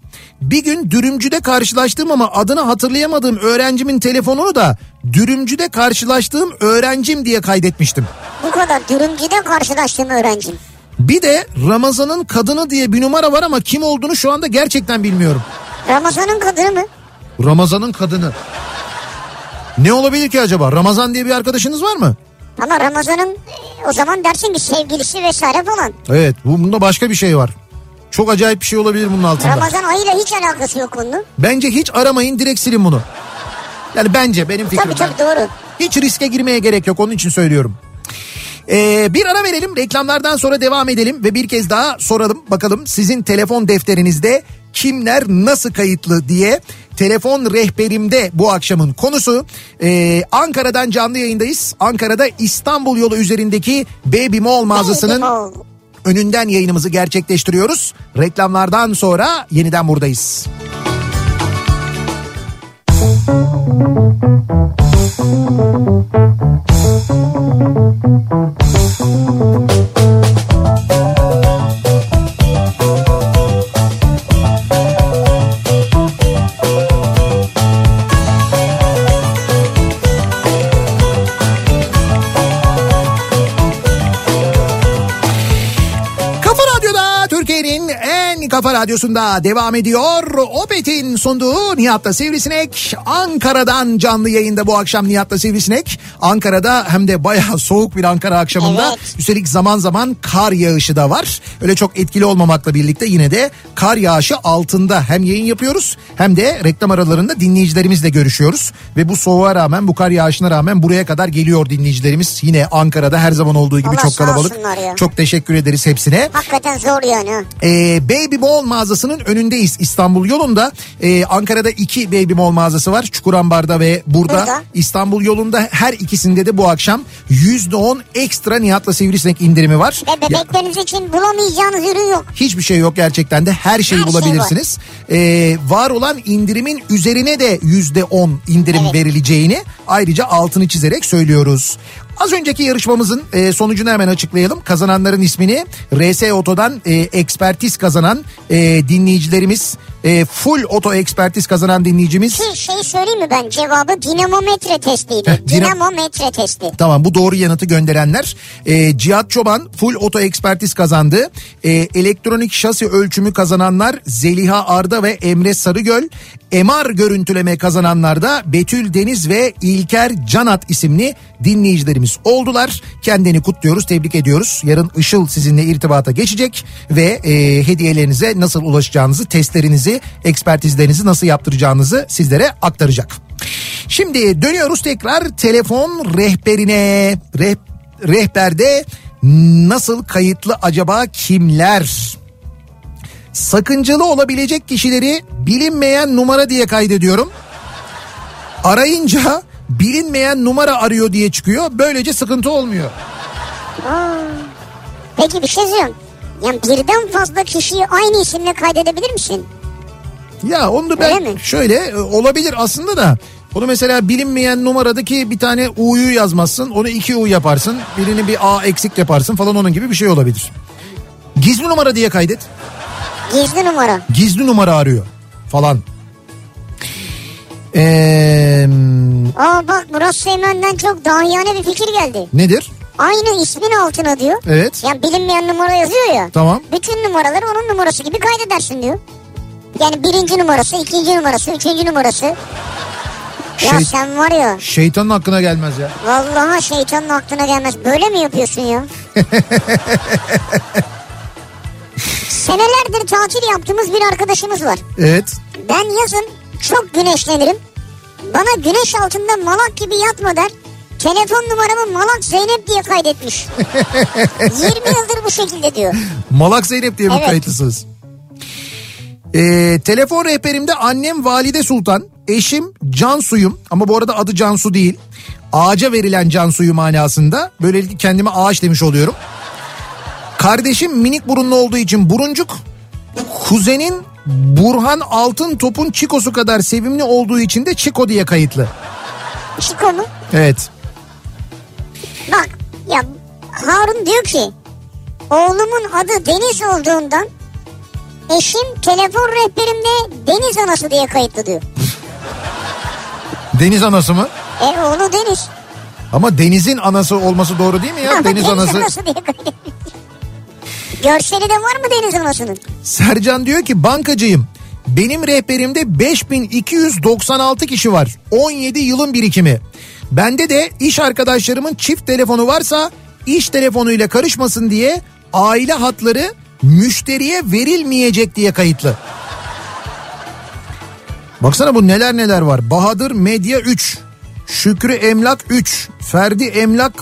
bir gün dürümcüde karşılaştığım ama adını hatırlayamadığım öğrencimin telefonunu da dürümcüde karşılaştığım öğrencim diye kaydetmiştim. Bu kadar dürümcüde karşılaştığım öğrencim. Bir de Ramazan'ın kadını diye bir numara var ama kim olduğunu şu anda gerçekten bilmiyorum. Ramazan'ın kadını mı? Ramazan'ın kadını. Ne olabilir ki acaba? Ramazan diye bir arkadaşınız var mı? Ama Ramazan'ın e, o zaman dersin ki sevgilisi vesaire falan. Evet bu- bunda başka bir şey var. Çok acayip bir şey olabilir bunun altında. Ramazan ayıyla hiç alakası yok bunun. Bence hiç aramayın direkt silin bunu. Yani bence benim fikrim. Tabii tabii doğru. Hiç riske girmeye gerek yok onun için söylüyorum. Ee, bir ara verelim reklamlardan sonra devam edelim ve bir kez daha soralım bakalım sizin telefon defterinizde kimler nasıl kayıtlı diye telefon rehberimde bu akşamın konusu Ee, Ankara'dan canlı yayındayız Ankara'da İstanbul yolu üzerindeki Baby Mall mağazasının Baby Mall. önünden yayınımızı gerçekleştiriyoruz reklamlardan sonra yeniden buradayız. Kafa kafa radyosunda devam ediyor. Opet'in sunduğu Nihat'la Sivrisinek. Ankara'dan canlı yayında bu akşam Nihat'la Sivrisinek. Ankara'da hem de bayağı soğuk bir Ankara akşamında. Evet. Üstelik zaman zaman kar yağışı da var. Öyle çok etkili olmamakla birlikte yine de kar yağışı altında hem yayın yapıyoruz hem de reklam aralarında dinleyicilerimizle görüşüyoruz. Ve bu soğuğa rağmen bu kar yağışına rağmen buraya kadar geliyor dinleyicilerimiz. Yine Ankara'da her zaman olduğu gibi Allah çok kalabalık. Çok teşekkür ederiz hepsine. Hakikaten zor yani. Ee, Baby Mall mağazasının önündeyiz İstanbul yolunda. Ee, Ankara'da iki Baby Mall mağazası var. Çukurambar'da ve burada. Burada. İstanbul yolunda her ikisinde de bu akşam %10 ekstra Nihat'la Sivrisinek indirimi var. Ve Ya- bebekleriniz için bulamayacağınız ürün yok. Hiçbir şey yok gerçekten de her şeyi Her şey bulabilirsiniz. Ee, var olan indirimin üzerine de yüzde on indirim Evet. verileceğini ayrıca altını çizerek söylüyoruz. Az önceki yarışmamızın e, sonucunu hemen açıklayalım. Kazananların ismini RS Oto'dan e, ekspertiz kazanan e, dinleyicilerimiz e, full oto ekspertiz kazanan dinleyicimiz Ki şey söyleyeyim mi ben cevabı dinamometre testiydi. Heh, dina- dinamometre testi. Tamam bu doğru yanıtı gönderenler. Ee, Cihat Çoban full oto ekspertiz kazandı. Ee, elektronik şasi ölçümü kazananlar Zeliha Arda ve Emre Sarıgöl. MR görüntüleme kazananlar da Betül Deniz ve İlker Canat isimli dinleyicilerimiz oldular. Kendini kutluyoruz, tebrik ediyoruz. Yarın Işıl sizinle irtibata geçecek ve e, hediyelerinize nasıl ulaşacağınızı, testlerinizi, ekspertizlerinizi nasıl yaptıracağınızı sizlere aktaracak. Şimdi dönüyoruz tekrar telefon rehberine. Reh, rehberde nasıl kayıtlı acaba kimler? Sakıncalı olabilecek kişileri bilinmeyen numara diye kaydediyorum. Arayınca bilinmeyen numara arıyor diye çıkıyor. Böylece sıkıntı olmuyor. Peki bir şey söyleyeyim. Yani birden fazla kişiyi aynı isimle kaydedebilir misin? Ya onu da ben Öyle mi? şöyle e, olabilir aslında da onu mesela bilinmeyen numaradaki bir tane U'yu yazmazsın. Onu iki U yaparsın. Birini bir A eksik yaparsın falan onun gibi bir şey olabilir. Gizli numara diye kaydet. Gizli numara. Gizli numara arıyor falan. Ee, Aa bak Murat Seymen'den çok dahiyane bir fikir geldi. nedir? Aynı ismin altına diyor. Evet. Yani bilinmeyen numara yazıyor ya. Tamam. Bütün numaraları onun numarası gibi kaydedersin diyor. Yani birinci numarası, ikinci numarası, üçüncü numarası. Ya Şey- sen var ya Şeytanın hakkına gelmez ya. vallahi şeytanın aklına gelmez. Böyle mi yapıyorsun ya? Senelerdir tatil yaptığımız bir arkadaşımız var. Evet. Ben yazın çok güneşlenirim. Bana güneş altında malak gibi yatma der. Telefon numaramı Malak Zeynep diye kaydetmiş. 20 yıldır bu şekilde diyor. Malak Zeynep diye mi Evet. kayıtlısınız? Ee, telefon rehberimde annem Valide Sultan, eşim Cansu'yum ama bu arada adı Cansu değil. Ağaca verilen Cansu'yu manasında. Böylelikle kendime ağaç demiş oluyorum. Kardeşim minik burunlu olduğu için buruncuk. Kuzenin Burhan Altın Top'un Çiko'su kadar sevimli olduğu için de Çiko diye kayıtlı. Çiko mu? Evet. Bak ya Harun diyor ki oğlumun adı Deniz olduğundan eşim telefon rehberimde Deniz Anası diye kayıtlı diyor. Deniz anası mı? E oğlu Deniz. Ama Deniz'in anası olması doğru değil mi ya? Ama Deniz anası. diye kaydetmiş. Görseli de var mı Deniz Anası'nın? Sercan diyor ki bankacıyım. Benim rehberimde 5296 kişi var. 17 yılın birikimi. Bende de iş arkadaşlarımın çift telefonu varsa iş telefonuyla karışmasın diye aile hatları müşteriye verilmeyecek diye kayıtlı. Baksana bu neler neler var. Bahadır Medya 3, Şükrü Emlak 3, Ferdi Emlak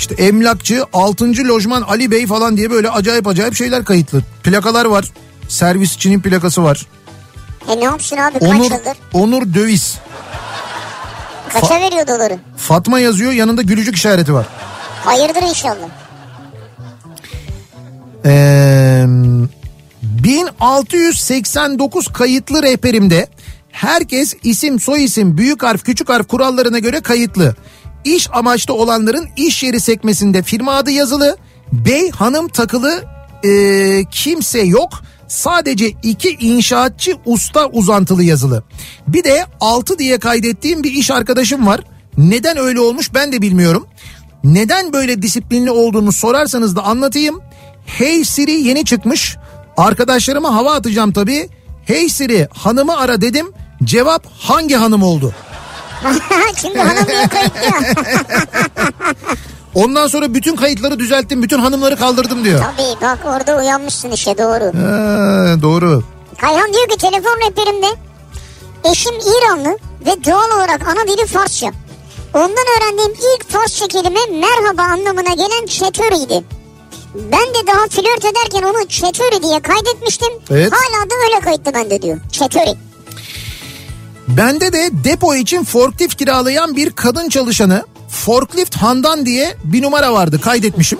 işte emlakçı 6. lojman Ali Bey falan diye böyle acayip acayip şeyler kayıtlı. Plakalar var. Servisçinin plakası var. E ne yapsın abi kaç Onur yıldır? Onur Döviz. Kaça veriyor doları? Fatma yazıyor yanında gülücük işareti var. Hayırdır inşallah. Ee, 1689 kayıtlı rehberimde herkes isim soyisim büyük harf küçük harf kurallarına göre kayıtlı. İş amaçlı olanların iş yeri sekmesinde firma adı yazılı. Bey hanım takılı ee, kimse yok. Sadece iki inşaatçı usta uzantılı yazılı. Bir de 6 diye kaydettiğim bir iş arkadaşım var. Neden öyle olmuş ben de bilmiyorum. Neden böyle disiplinli olduğumu sorarsanız da anlatayım. Hey Siri yeni çıkmış. Arkadaşlarıma hava atacağım tabii. Hey Siri hanımı ara dedim. Cevap hangi hanım oldu? Çünkü hanım diye kayıtlı ya. Ondan sonra bütün kayıtları düzelttim. Bütün hanımları kaldırdım diyor. Tabii bak orada uyanmışsın işe doğru. Ha, doğru. Kayhan diyor ki telefon rehberimde eşim İranlı ve doğal olarak ana dili Farsça. Ondan öğrendiğim ilk Farsça kelime merhaba anlamına gelen çetöriydi. Ben de daha flört ederken onu çetöri diye kaydetmiştim. Evet. Hala da öyle kayıtlı bende diyor. Çetöri. Bende de depo için forklift kiralayan bir kadın çalışanı forklift Handan diye bir numara vardı kaydetmişim.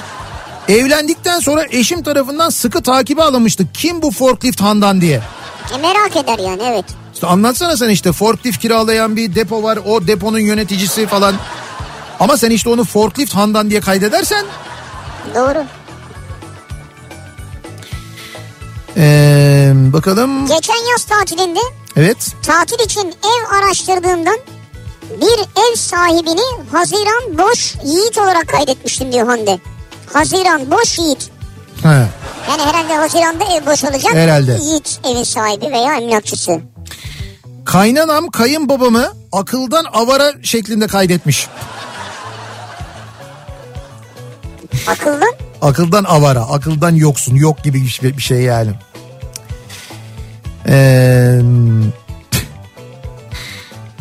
Evlendikten sonra eşim tarafından sıkı takibe alınmıştı. Kim bu forklift Handan diye. E merak eder yani evet. İşte anlatsana sen işte forklift kiralayan bir depo var. O deponun yöneticisi falan. Ama sen işte onu forklift Handan diye kaydedersen Doğru. ee, bakalım. Geçen yaz tatilinde Evet. tatil için ev araştırdığımdan bir ev sahibini Haziran Boş Yiğit olarak kaydetmiştim diyor Hande. Haziran Boş Yiğit. Ha. Yani herhalde Haziran'da ev boş olacak. Herhalde. Yiğit evin sahibi veya emlakçısı. Kaynanam kayınbabamı akıldan avara şeklinde kaydetmiş. Akıllı. Akıldan avara, akıldan yoksun, yok gibi bir şey yani. Ee,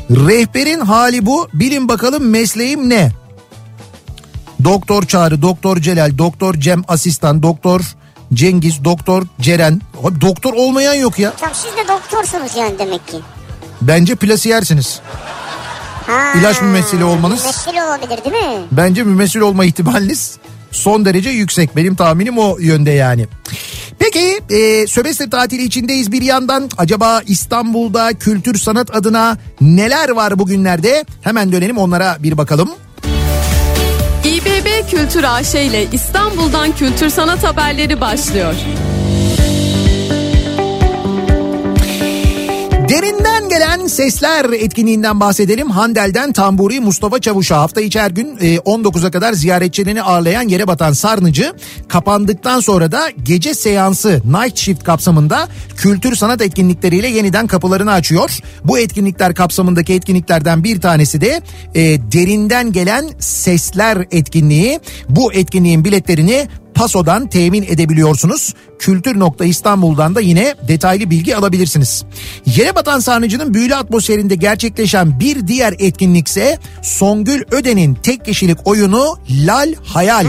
rehberin hali bu. Bilin bakalım mesleğim ne? Doktor Çağrı, Doktor Celal, Doktor Cem Asistan, Doktor Cengiz, Doktor Ceren. Abi doktor olmayan yok ya. Tamam siz de doktorsunuz yani demek ki. Bence plasiyersiniz. Ha, İlaç mümessili olmanız- Mümessili olabilir değil mi? Bence mümessil olma ihtimaliniz son derece yüksek. Benim tahminim o yönde yani. Peki e, sömestr tatili içindeyiz bir yandan. Acaba İstanbul'da kültür sanat adına neler var bugünlerde? Hemen dönelim onlara bir bakalım. İBB Kültür AŞ ile İstanbul'dan kültür sanat haberleri başlıyor. Derinden gelen sesler etkinliğinden bahsedelim. Handel'den Tamburi Mustafa Çavuş'a hafta içi her gün e, 19'a kadar ziyaretçilerini ağırlayan yere batan Sarnıcı kapandıktan sonra da gece seansı Night Shift kapsamında kültür sanat etkinlikleriyle yeniden kapılarını açıyor. Bu etkinlikler kapsamındaki etkinliklerden bir tanesi de e, derinden gelen sesler etkinliği. Bu etkinliğin biletlerini Paso'dan temin edebiliyorsunuz. Kültür.İstanbul'dan da yine detaylı bilgi alabilirsiniz. Yere batan sarnıcının büyülü atmosferinde gerçekleşen bir diğer etkinlikse Songül Öden'in tek kişilik oyunu Lal Hayal.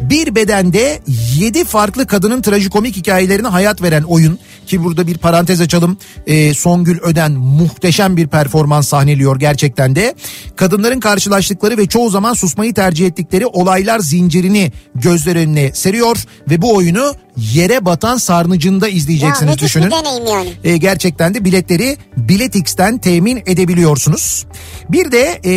Bir bedende 7 farklı kadının trajikomik hikayelerine hayat veren oyun ki burada bir parantez açalım. Ee, Songül Öden muhteşem bir performans sahneliyor gerçekten de. Kadınların karşılaştıkları ve çoğu zaman susmayı tercih ettikleri olaylar zincirini gözler önüne seriyor ve bu oyunu yere batan sarnıcında Ya izleyeceksiniz müthiş düşünün. bir yani. E, gerçekten de biletleri Biletix'ten temin edebiliyorsunuz. Bir de e,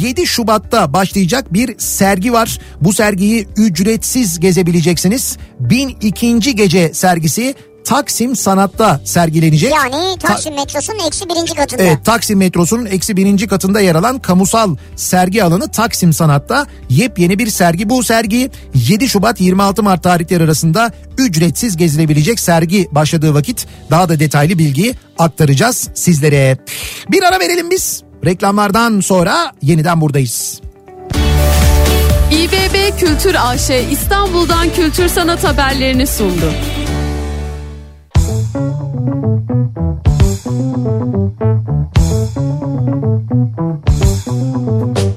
7 Şubat'ta başlayacak bir sergi var. Bu sergiyi ücretsiz gezebileceksiniz. 1002. gece sergisi Taksim Sanat'ta sergilenecek. Yani Ta- Taksim metrosunun eksi birinci katında. Evet Taksim metrosunun eksi birinci katında yer alan kamusal sergi alanı Taksim Sanat'ta yepyeni bir sergi. Bu sergi 7 Şubat 26 Mart tarihleri arasında ücretsiz gezilebilecek sergi başladığı vakit daha da detaylı bilgi aktaracağız sizlere. Bir ara verelim biz. Reklamlardan sonra yeniden buradayız. İBB Kültür AŞ İstanbul'dan kültür sanat haberlerini sundu. Thank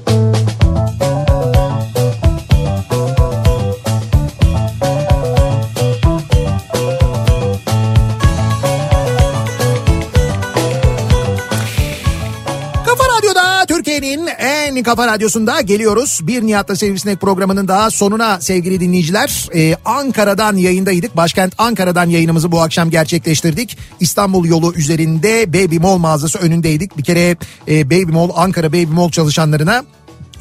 you. En kafa radyosunda geliyoruz. Bir Nihat'la Sivrisinek programının daha sonuna sevgili dinleyiciler. Ee, Ankara'dan yayındaydık. Başkent Ankara'dan yayınımızı bu akşam gerçekleştirdik. İstanbul yolu üzerinde Baby Mall mağazası önündeydik. Bir kere e, Baby Mall, Ankara Baby Mall çalışanlarına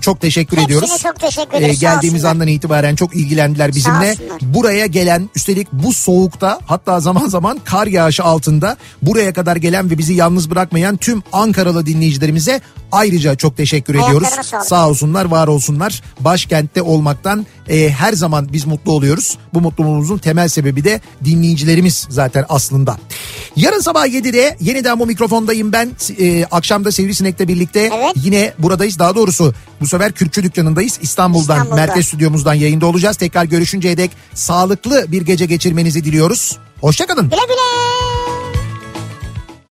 çok teşekkür Hepsine ediyoruz. çok teşekkür Ee, ederiz. Sağ geldiğimiz olsunlar. andan itibaren çok ilgilendiler bizimle. Buraya gelen üstelik bu soğukta hatta zaman zaman kar yağışı altında buraya kadar gelen ve bizi yalnız bırakmayan tüm Ankaralı dinleyicilerimize ayrıca çok teşekkür ediyoruz. Sağ olsunlar, var olsunlar. Başkentte olmaktan e, her zaman biz mutlu oluyoruz. Bu mutluluğumuzun temel sebebi de dinleyicilerimiz zaten aslında. Yarın sabah 7'de yeniden bu mikrofondayım ben. E, akşamda Sivrisinek'le birlikte Evet. yine buradayız. Daha doğrusu bu sefer Kürkçü Dükkanı'ndayız. İstanbul'dan, İstanbul'da. merkez stüdyomuzdan yayında olacağız. Tekrar görüşünceye dek sağlıklı bir gece geçirmenizi diliyoruz. Hoşçakalın. Güle güle.